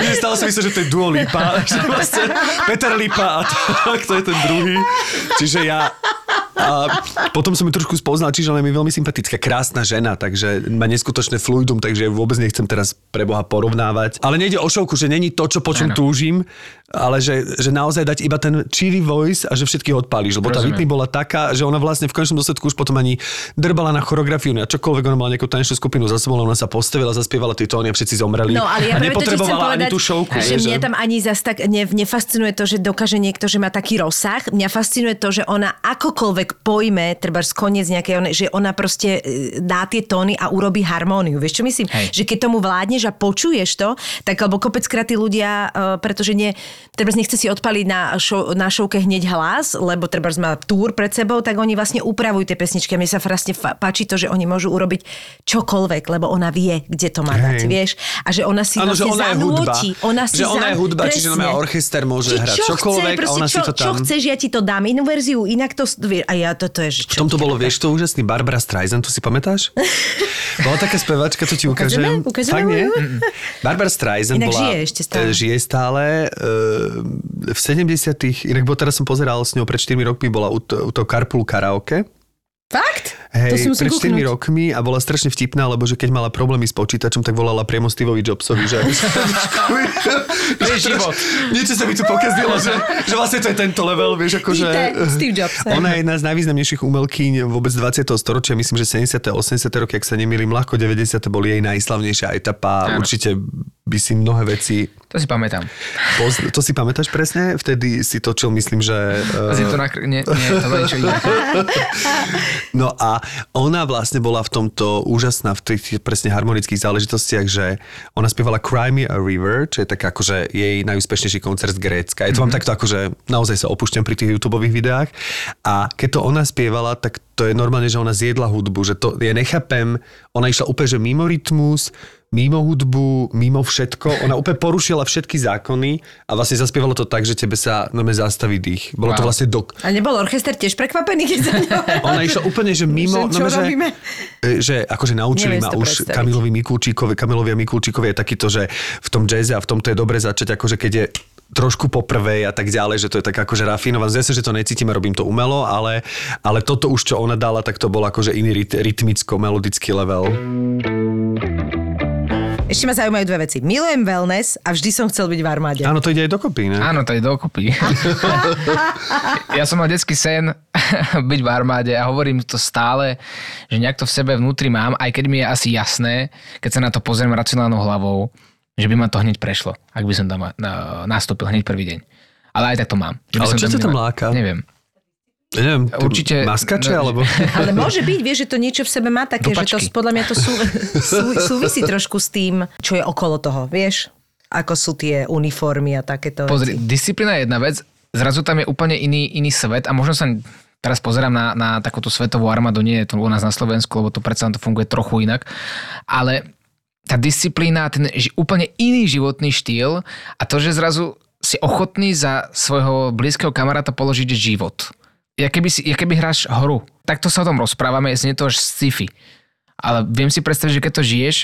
Nie, stále som myslel, že to je Duo Lipa, že vlastne Peter Lipa a to je ten druhý. Čiže ja a potom som ju trošku spoznal, čiže ona je mi veľmi sympatická, krásna žena, takže má neskutočné fluidum, takže vôbec nechcem teraz pre Boha porovnávať. Ale nejde o šovku, že není to, čo po čom túžim, ale že, že naozaj dať iba ten cheery voice a že všetky odpálíš, lebo tá. Whitney bola taká, že ona vlastne v konečnom dôsledku už potom ani drbala na choreografiu, na čokoľvek, ona mala nejakú tanečnú skupinu za sebou, ona sa postavila, zaspievala tie tóny a všetci zomreli. No, ale ja a práve to nepotrebovala ani povedať, tú šovku. že vieš, mňa tam ani zas tak ne, nefascinuje to, že dokáže niekto, že má taký rozsah. Mňa fascinuje to, že ona akokoľvek pojme, treba z koniec nejakej, že ona proste e, dá tie tóny a urobí harmóniu. Vieš čo myslím? Hej. Že keď tomu vládneš a počuješ to, tak lebo kopeckrát tí ľudia, e, pretože nie, treba nechce si odpaliť na, show, na šovke hneď hlas, lebo treba má túr pred sebou, tak oni vlastne upravujú tie pesničky. A mne sa vlastne páči to, že oni môžu urobiť čokoľvek, lebo ona vie, kde to má dať, Hej. vieš? A že ona si že vlastne ona je hudba. zanúti. Ona si Že ona je zan- hudba, čiže Presne. ona orchester môže Či hrať čo čokoľvek chce, a ona proste, si to čo, Čo tam- chceš, ja ti to dám, inú verziu, inak to... A ja toto je, že V čo? tomto bolo, vieš, to úžasný Barbara Streisand, tu si pamätáš? Bola taká spevačka, to ti ukážem. Ukážeme? Ukážeme Fakt nie? moju? Barbara Streisand Inak bola... žije ešte stále. e, Žije stále. E, v 70 inak bo teraz som pozeral s ňou pred 4 rokmi, bola u, to, u toho Carpool Karaoke. Fakt? Hej, to si musím pred 4 kúknuť. rokmi a bola strašne vtipná, lebo že keď mala problémy s počítačom, tak volala priamo Steveovi Jobsovi, že... To je život. Niečo sa mi tu pokazilo, že, že vlastne to je tento level, vieš, akože... Steve Jobs. Ona je jedna z najvýznamnejších umelkyň vôbec 20. storočia, myslím, že 70. 80. roky, ak sa nemýlim, ľahko 90. boli jej najslavnejšia etapa, určite by si mnohé veci... To si pamätám. Poz... To si pamätáš presne? Vtedy si točil, myslím, že... Asi eh, to na... Nie, nie, to bolo niečo iné. No a ona vlastne bola v tomto úžasná v tých presne harmonických záležitostiach, že ona spievala Cry Me a River, čo je taká akože jej najúspešnejší koncert z Grécka. Je to mm-hmm. mám takto akože naozaj sa opúšťam pri tých YouTube videách. A keď to ona spievala, tak to je normálne, že ona zjedla hudbu, že to ja nechápem, ona išla úplne, že mimo rytmus, mimo hudbu, mimo všetko. Ona úplne porušila všetky zákony a vlastne zaspievala to tak, že tebe sa no, zastaví dých. Bolo to Wow. vlastne do, A nebol orchester tiež prekvapený, keď sa ona išla úplne, že mimo, Že čo no, že, e, že akože naučili Neviem ma to už predstaviť. Kamilovi Mikulčíkovi, Kamilovi a Mikulčíkovi je takýto, že v tom jazze a v tomto je dobre začať, akože keď je trošku poprvé a tak ďalej, že to je tak akože rafinované. Zase, že to necítime, robím to umelo, ale, ale toto už, čo ona dala, tak to bol akože iný ryt, rytmicko-melodický level. Ešte ma zaujímajú dve veci. Milujem wellness a vždy som chcel byť v armáde. Áno, to ide aj dokopy, ne? Áno, to je dokopy. ja som mal detský sen byť v armáde a hovorím to stále, že nejak to v sebe vnútri mám, aj keď mi je asi jasné, keď sa na to pozriem racionálnou hlavou, že by ma to hneď prešlo, ak by som tam na- nastúpil hneď prvý deň. Ale aj tak to mám. Že by Ale som čo ťa tam láka? Neviem. Neviem, Určite- Maskače, no, alebo... Ale môže byť, vieš, že to niečo v sebe má také, že to Dupačky. podľa mňa to sú, sú, súvisí trošku s tým, čo je okolo toho, vieš? Ako sú tie uniformy a takéto Pozri, veci. disciplína je jedna vec, zrazu tam je úplne iný, iný svet a možno sa teraz pozerám na, na takúto svetovú armádu, nie je to u nás na Slovensku, lebo to predsa to funguje trochu inak, ale tá disciplína, ten úplne iný životný štýl a to, že zrazu si ochotný za svojho blízkeho kamaráta položiť život. Ja keby, si, ja keby hráš hru, takto sa o tom rozprávame, znie to až sci-fi. Ale viem si predstaviť, že keď to žiješ,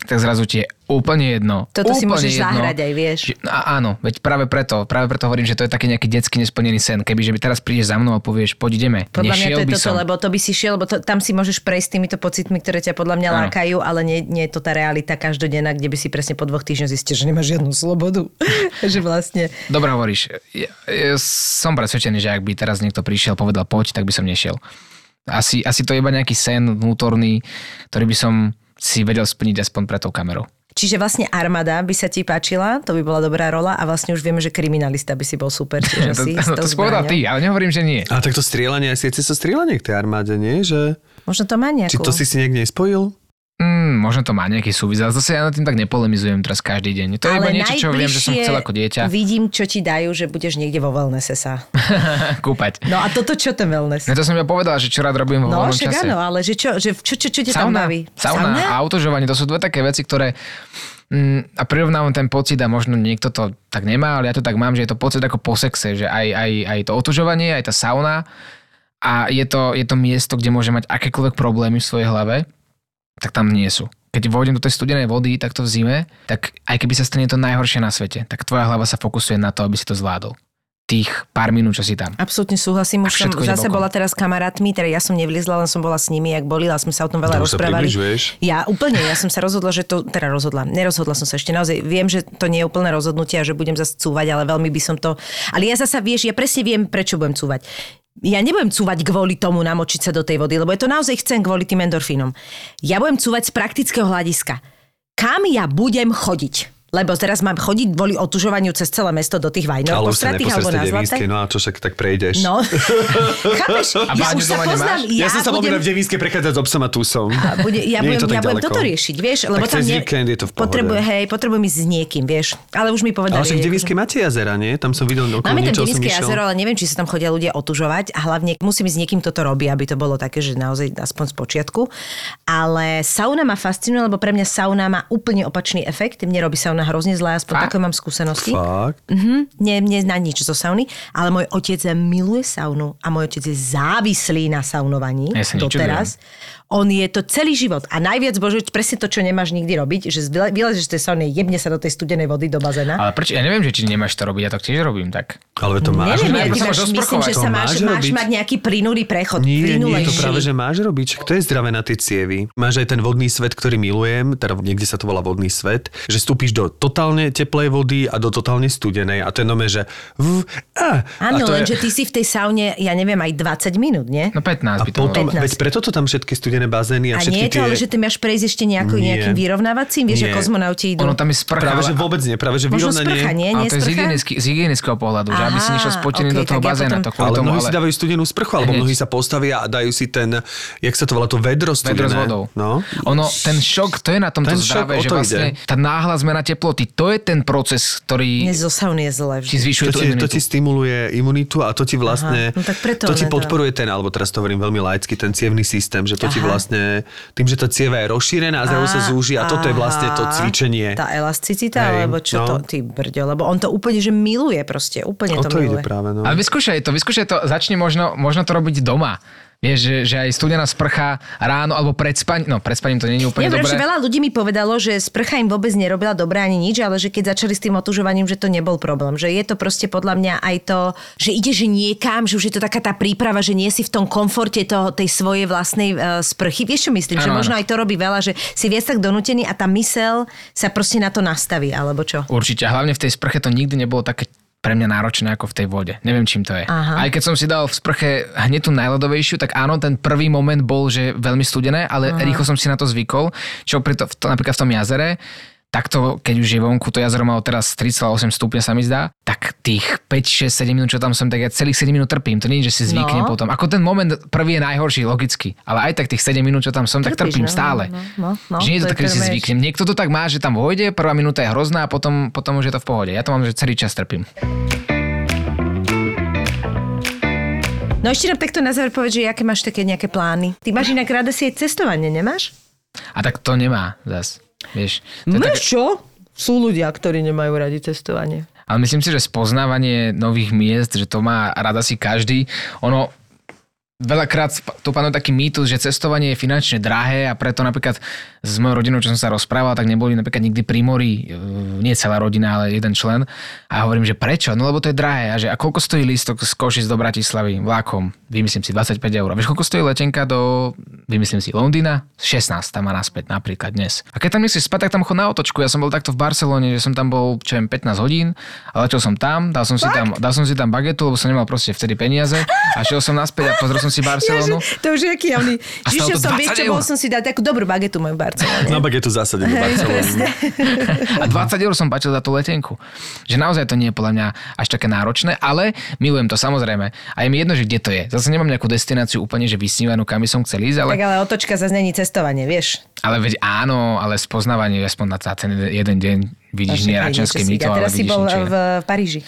tak zrazu ti je úplne jedno. Toto si úplne môžeš zahrať aj, vieš. A, áno, veď práve preto, práve preto hovorím, že to je taký nejaký detský nesplnený sen. Keby, že by teraz prídeš za mnou a povieš, poď ideme. Podľa mňa to je toto, som. lebo to by si šiel, lebo to, tam si môžeš prejsť týmito pocitmi, ktoré ťa podľa mňa Áno. lákajú, ale nie, nie je to tá realita každodenná, kde by si presne po dvoch týždňoch zistil, že nemáš žiadnu slobodu. že vlastne... Dobre hovoríš. Ja, ja som presvedčený, že ak by teraz niekto prišiel a povedal poď, tak by som nešiel. Asi, asi to je iba nejaký sen vnútorný, ktorý by som si vedel splniť aspoň pre tou kamerou. Čiže vlastne armáda by sa ti páčila, to by bola dobrá rola a vlastne už vieme, že kriminalista by si bol super. Čiže To, si, s to, tou to ty, ale nehovorím, že nie. A tak to strieľanie, aj siete sa strieľanie k tej armáde, nie? Že, Možno to má nejakú... či to si si niekde nespojil? Možno to má nejaký súvis, ale zase ja nad tým tak nepolemizujem teraz každý deň. To je iba niečo, čo viem, že som chcel ako dieťa vidím, čo ti dajú, že budeš niekde vo wellnesse sa. kúpať. No a toto čo ten wellness? Ja to som ja povedal, že čo rád robím vo No, voľnom čase. áno, ale že čo, že čo, čo, čo ťa tam Sauna, baví? sauna a autožovanie, to sú dve také veci, ktoré mm, a prirovnávam ten pocit a možno niekto to tak nemá, ale ja to tak mám, že je to pocit ako po sexe, že aj, aj, aj to otužovanie, aj tá sauna a je to, je to miesto, kde môže mať akékoľvek problémy v svojej hlave, tak tam nie sú. Keď vôjdem do tej studenej vody takto v zime, tak aj keby sa stane to najhoršie na svete, tak tvoja hlava sa fokusuje na to, aby si to zvládol. Tých pár minút, čo si tam. Absolútne súhlasím, už som zase bola teraz s kamarátmi, teda ja som nevlizla, len som bola s nimi, jak bolila, sme sa o tom veľa To rozprávali. Ja úplne, ja som sa rozhodla, že to, teda rozhodla, nerozhodla som sa ešte naozaj, viem, že to nie je úplné rozhodnutie a že budem zase cúvať, ale veľmi by som to, ale ja zasa vieš, ja presne viem, prečo budem cúvať. Ja nebudem cúvať kvôli tomu namočiť sa do tej vody, lebo je to naozaj chcem kvôli tým endorfínom. Ja budem cúvať z praktického hľadiska. Kam ja budem chodiť? Lebo teraz mám chodiť kvôli otužovaniu cez celé mesto do tých vajnov, Ale už sa postratých alebo na zlaté. no a čo však tak prejdeš. No, chápeš? A ja už sa poznám, ja, Ja, som sa budem... v Devinskej prechádzať s obsom a tusom. A bude, ja budem, to ja budem toto riešiť, vieš? Lebo Tak tam víkend je to v pohode. potrebuje, hej, potrebujem ísť s niekým, vieš? Ale už mi povedali... Ale však v Devinskej máte jazera, nie? Tam som videl okolo Máme tam išiel. jazero, ale neviem, či sa tam chodia ľudia otužovať a hlavne musím ísť s niekým, kto to robí, aby to bolo také, že naozaj aspoň z počiatku. Ale sauna ma fascinuje, lebo pre mňa sauna má úplne opačný efekt. Mne robí sauna hrozne zle, aspoň Fakt? také mám skúsenosti. Fakt? Mhm, nie, nie na nič zo sauny, ale môj otec miluje saunu a môj otec je závislý na saunovaní Ja doteraz. On je to celý život a najviac bože, presne to, čo nemáš nikdy robiť, že vyle- vylezeš z tej sauny, jebne sa do tej studenej vody do bazéna. Ale prečo? Ja neviem, že či nemáš to robiť, ja to tiež robím tak. Ale to máš Neviem, ja, máš, myslím, že sa máš, máš máš robiť. mať nejaký plynulý prechod. Nie, nie, to práve, že máš robiť. Však to je zdravé na tie cievy. Máš aj ten vodný svet, ktorý milujem, teda niekde sa to volá vodný svet, že vstúpiš do totálne teplej vody a do totálne studenej a to je nové, že v, a, Áno, lenže je, ty si v tej saune, ja neviem, aj 20 minút, nie? No 15 a by to potom, bolo. 15. veď preto to tam všetky studené bazény a, A všetky nie je to, tie... ale že ty máš prejsť ešte nejaký, Nie. nejakým vyrovnávacím, vieš, že Nie. kozmonauti idú. Ono tam je sprcha. Práve, že ale- vôbec nie, práve, že Možno vyrovnanie... sprcha, nie? Ale Nie to je z, hygienický, z hygienického pohľadu, že aby si Aha, nešiel spotený okej, do toho tak ja bazéna. potom- To Ale tomu, mnohí si dávajú studenú sprchu, alebo mnohí sa postavia a dajú si ten, jak sa to volá, to vedro studené. vedro s vodou. No. Ono, ten šok, to je na tomto zdravé, že vlastne tá náhla zmena teploty, to je ten proces, ktorý zo sauny je zle ti zvyšuje To ti, to imunitu. ti stimuluje imunitu a to ti vlastne, Aha, no tak preto to ti ne to. podporuje ten, alebo teraz to hovorím veľmi laicky, ten cievný systém, že to ti Aha. Vlastne, tým, že tá cieva je rozšírená a zrazu sa zúži a toto je vlastne to cvičenie. Tá elasticita, Hej, alebo čo no. to, ty brďo, lebo on to úplne, že miluje proste, úplne O to, to ide miluje. práve, no. Ale vyskúšaj to, vyskúšaj to, začni možno, možno to robiť doma. Vieš, že, že aj studená sprcha ráno alebo pred spaním, no pred spaním to je úplne Neviem, dobré. veľa ľudí mi povedalo, že sprcha im vôbec nerobila dobre ani nič, ale že keď začali s tým otužovaním, že to nebol problém. Že je to proste podľa mňa aj to, že ide že niekam, že už je to taká tá príprava, že nie si v tom komforte toho, tej svojej vlastnej uh, sprchy. Vieš, čo myslím? Áno, že možno áno. aj to robí veľa, že si viac tak donútený a tá mysel sa proste na to nastaví, alebo čo? Určite, a hlavne v tej sprche to nikdy nebolo také pre mňa náročné ako v tej vode. Neviem, čím to je. Aha. Aj keď som si dal v sprche hneď tú najľadovejšiu, tak áno, ten prvý moment bol, že veľmi studené, ale Aha. rýchlo som si na to zvykol. Čo pri to, v to, napríklad v tom jazere, takto, keď už je vonku, to jazero malo teraz 3,8 stupňa sa mi zdá, tak tých 5, 6, 7 minút, čo tam som, tak ja celých 7 minút trpím. To nie je, že si zvyknem No. potom. Ako ten moment prvý je najhorší, logicky. Ale aj tak tých 7 minút, čo tam som, tak Trpíš, trpím no, stále. no, no, no, že nie je to to také, že si zvyknem. Niekto to tak má, že tam vojde, prvá minúta je hrozná a potom, potom už je to v pohode. Ja to mám, že celý čas trpím. No ešte nám takto na záver povedz, že aké máš také nejaké plány. Ty máš inak rada si aj cestovanie, nemáš? A tak to nemá zas. Vieš, to No tak, čo? Sú ľudia, ktorí nemajú radi cestovanie. ale myslím si, že spoznávanie nových miest, že to má rada si každý. Ono, veľakrát tu panuje taký mýtus, že cestovanie je finančne drahé a preto napríklad s mojou rodinou, čo som sa rozprával, tak neboli napríklad nikdy pri mori, e, nie celá rodina, ale jeden člen. A hovorím, že prečo? No lebo to je drahé. A, že, a koľko stojí lístok z Košic do Bratislavy vlakom? Vymyslím si 25 eur. A vieš, koľko stojí letenka do, vymyslím si, Londýna? 16 tam a naspäť napríklad dnes. A keď tam nechceš spať, tak tam chod na otočku. Ja som bol takto v Barcelone, že som tam bol, čo viem, 15 hodín a letel som tam, dal som si tam, dal som si tam bagetu, lebo som nemal proste vtedy peniaze a šiel som naspäť a pozrel som si Barcelonu. Ježi, to už je javný. Čiže to som, 20 vieš čo, bol som si dať takú dobrú bagetu moju v Barcelone. Na bagetu zásade do Barcelony. A 20 eur som platil za tú letenku. Že naozaj to nie je podľa mňa až také náročné, ale milujem to samozrejme. A je mi jedno, že kde to je. Zase nemám nejakú destináciu úplne, že vysnívanú, kam by som chcel ísť, ale, Tak ale otočka zase není cestovanie, vieš. ale veď áno, ale spoznávanie aspoň na ten jeden deň vidíš nie račenské si- mýto, ale teraz si vidíš bol niečo v Paríži.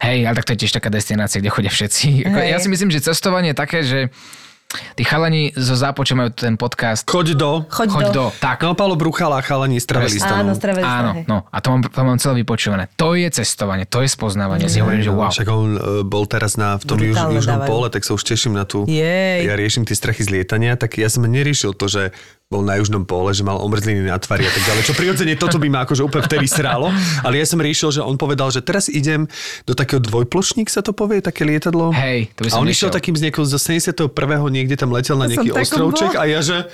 Hej, ale tak to je tiež taká destinácia, kde chodia všetci. Ako, Hej. ja si myslím, že cestovanie je také, že tí chalani zo zápoču majú ten podcast Choď do... Choď, Choď do... do. Tak. No, Palo Bruchala, chalani z Travelistanu. Áno, stravé Áno, no a to mám, to mám celé vypočúvané. To je cestovanie, to je spoznávanie. Si hovorím, že No, wow. Však on e, bol teraz na, v tom juž, južnom dávajú. pole, tak sa už teším na tú... Jej. Ja riešim tie strachy z lietania, tak ja som neriešil to, že bol na južnom pole, že mal omrzliny na tvári a tak ďalej. Čo prirodzene toto by ma akože úplne vtedy srálo. Ale ja som riešil, že on povedal, že teraz idem do takého dvojplošník sa to povie, také lietadlo. Hej, to by a som on išiel takým z niekoho zo 71. niekde tam letel na nejaký ostrovček bola. a ja že...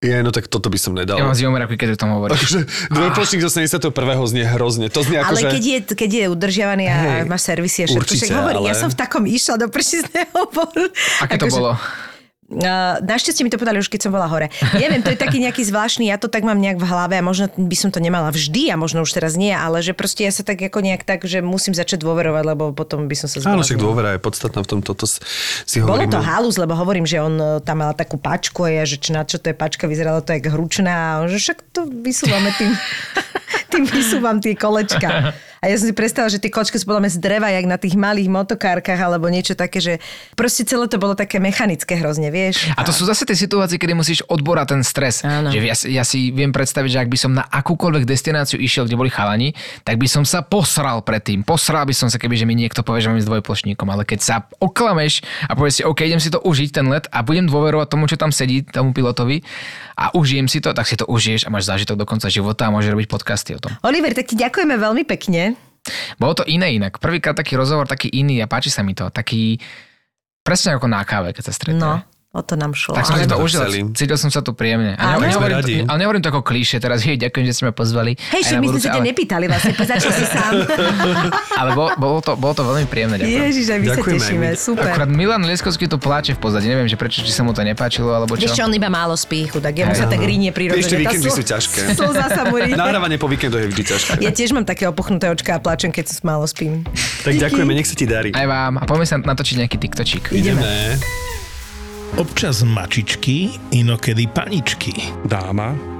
Je, no tak toto by som nedal. Ja mám zimomeraku, keď o tom hovoríš. Akože dvojplošník zo 71. znie hrozne. To znie Ale akože... keď je, keď je udržiavaný a Hej, máš servisy a všetko, určite, však hovorí, ja ale- som v takom išla do pršizného boru. Aké to bolo? Uh, našťastie mi to podali už, keď som bola hore. Neviem, to je taký nejaký zvláštny, ja to tak mám nejak v hlave a možno by som to nemala vždy a možno už teraz nie, ale že proste ja sa tak ako nejak tak, že musím začať dôverovať, lebo potom by som sa Áno, však zbláznila. dôvera je podstatná v tom, toto s- si Bolo hovoríme. to halus, lebo hovorím, že on e, tam mal takú pačku a ja, že čo, na čo to je pačka, vyzeralo to jak hručná a on, že však to vysúvame tým, tým vysúvam tie kolečka. A ja som si predstavila, že tie kolečka sú podľa mňa z dreva, jak na tých malých motokárkach alebo niečo také, že proste celé to bolo také mechanické hrozne, vieš. A to sú zase tie situácie, kedy musíš odborať ten stres. Áno. Že ja, si- ja si viem predstaviť, že ak by som na akúkoľvek destináciu išiel, kde boli chalani, tak by som sa posral predtým. Posral by som sa, keby že mi niekto povie, že mám s dvojplošníkom. Ale keď sa oklameš a povieš si, OK, idem si to užiť ten let a budem dôverovať tomu, čo tam sedí, tomu pilotovi a užijem si to, tak si to užiješ a máš zážitok do konca života a môžeš robiť podcasty o tom. Oliver, tak ti ďakujeme veľmi pekne. Bolo to iné inak. Prvýkrát taký rozhovor, taký iný a páči sa mi to. Taký presne ako na káve, keď sa stretneme. No, o to nám šlo. Tak som si to užil. Cítil som sa tu príjemne. A nehovorím, radi. to, ale nehovorím to ako klíše teraz, hej, ďakujem, že ste ma pozvali. Hej, my sme sa ťa ale, nepýtali vlastne, začal si sám. ale bolo, bolo, to, bolo to veľmi príjemné, ďakujem. Ježiš, aj my sa Ďakujeme, tešíme, my- super. Akurát Milan Lieskovský tu pláče v pozadí, neviem, že prečo, či sa mu to nepáčilo, alebo čo. Vieš on iba málo spí, chudák. Jemu sa tak rínie prirodzene. Tá víkendy sú ťažké. Slza sa mu. Nahrávanie po víkendoch je vždy ťažké. Ja tiež mám také opuchnuté očka a plačem, keď málo spím. Tak ďakujeme, nech sa ti darí. Aj vám. A poďme sa natočiť nejaký TikTočík. Ideme. Občas mačičky, inokedy paničky. dáma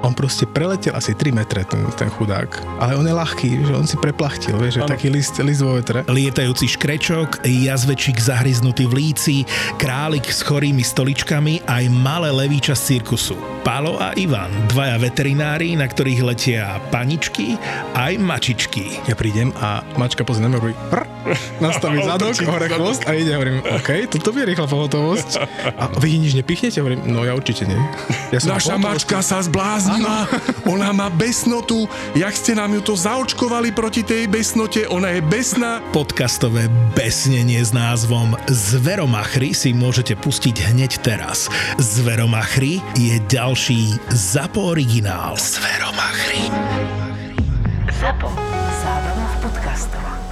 On proste preletel asi 3 metre, ten, ten chudák. Ale on je ľahký, že on si preplachtil, vieš, že taký list, list vo vetre. Lietajúci škrečok, jazvečík zahryznutý v líci, králik s chorými stoličkami aj malé levíča z cirkusu. Palo a Ivan, dvaja veterinári, na ktorých letia paničky aj mačičky. Ja prídem a mačka pozrie na mňa hovorí prr, nastaví zadok, hore chvost a ide, hovorím, OK, toto bude rýchla pohotovosť. A vy nič nepichnete? Hovorím, no ja určite nie. Ja som na Naša mačka sa zbláznila, ona má besnotu, jak ste nám ju to zaočkovali proti tej besnote, ona je besná. Podcastové besnenie s názvom Zveromachry si môžete pustiť hneď teraz. Zveromachry je ďalší ZAPO originál. Zveromachry. Zapo. Zábrná v podcastovách.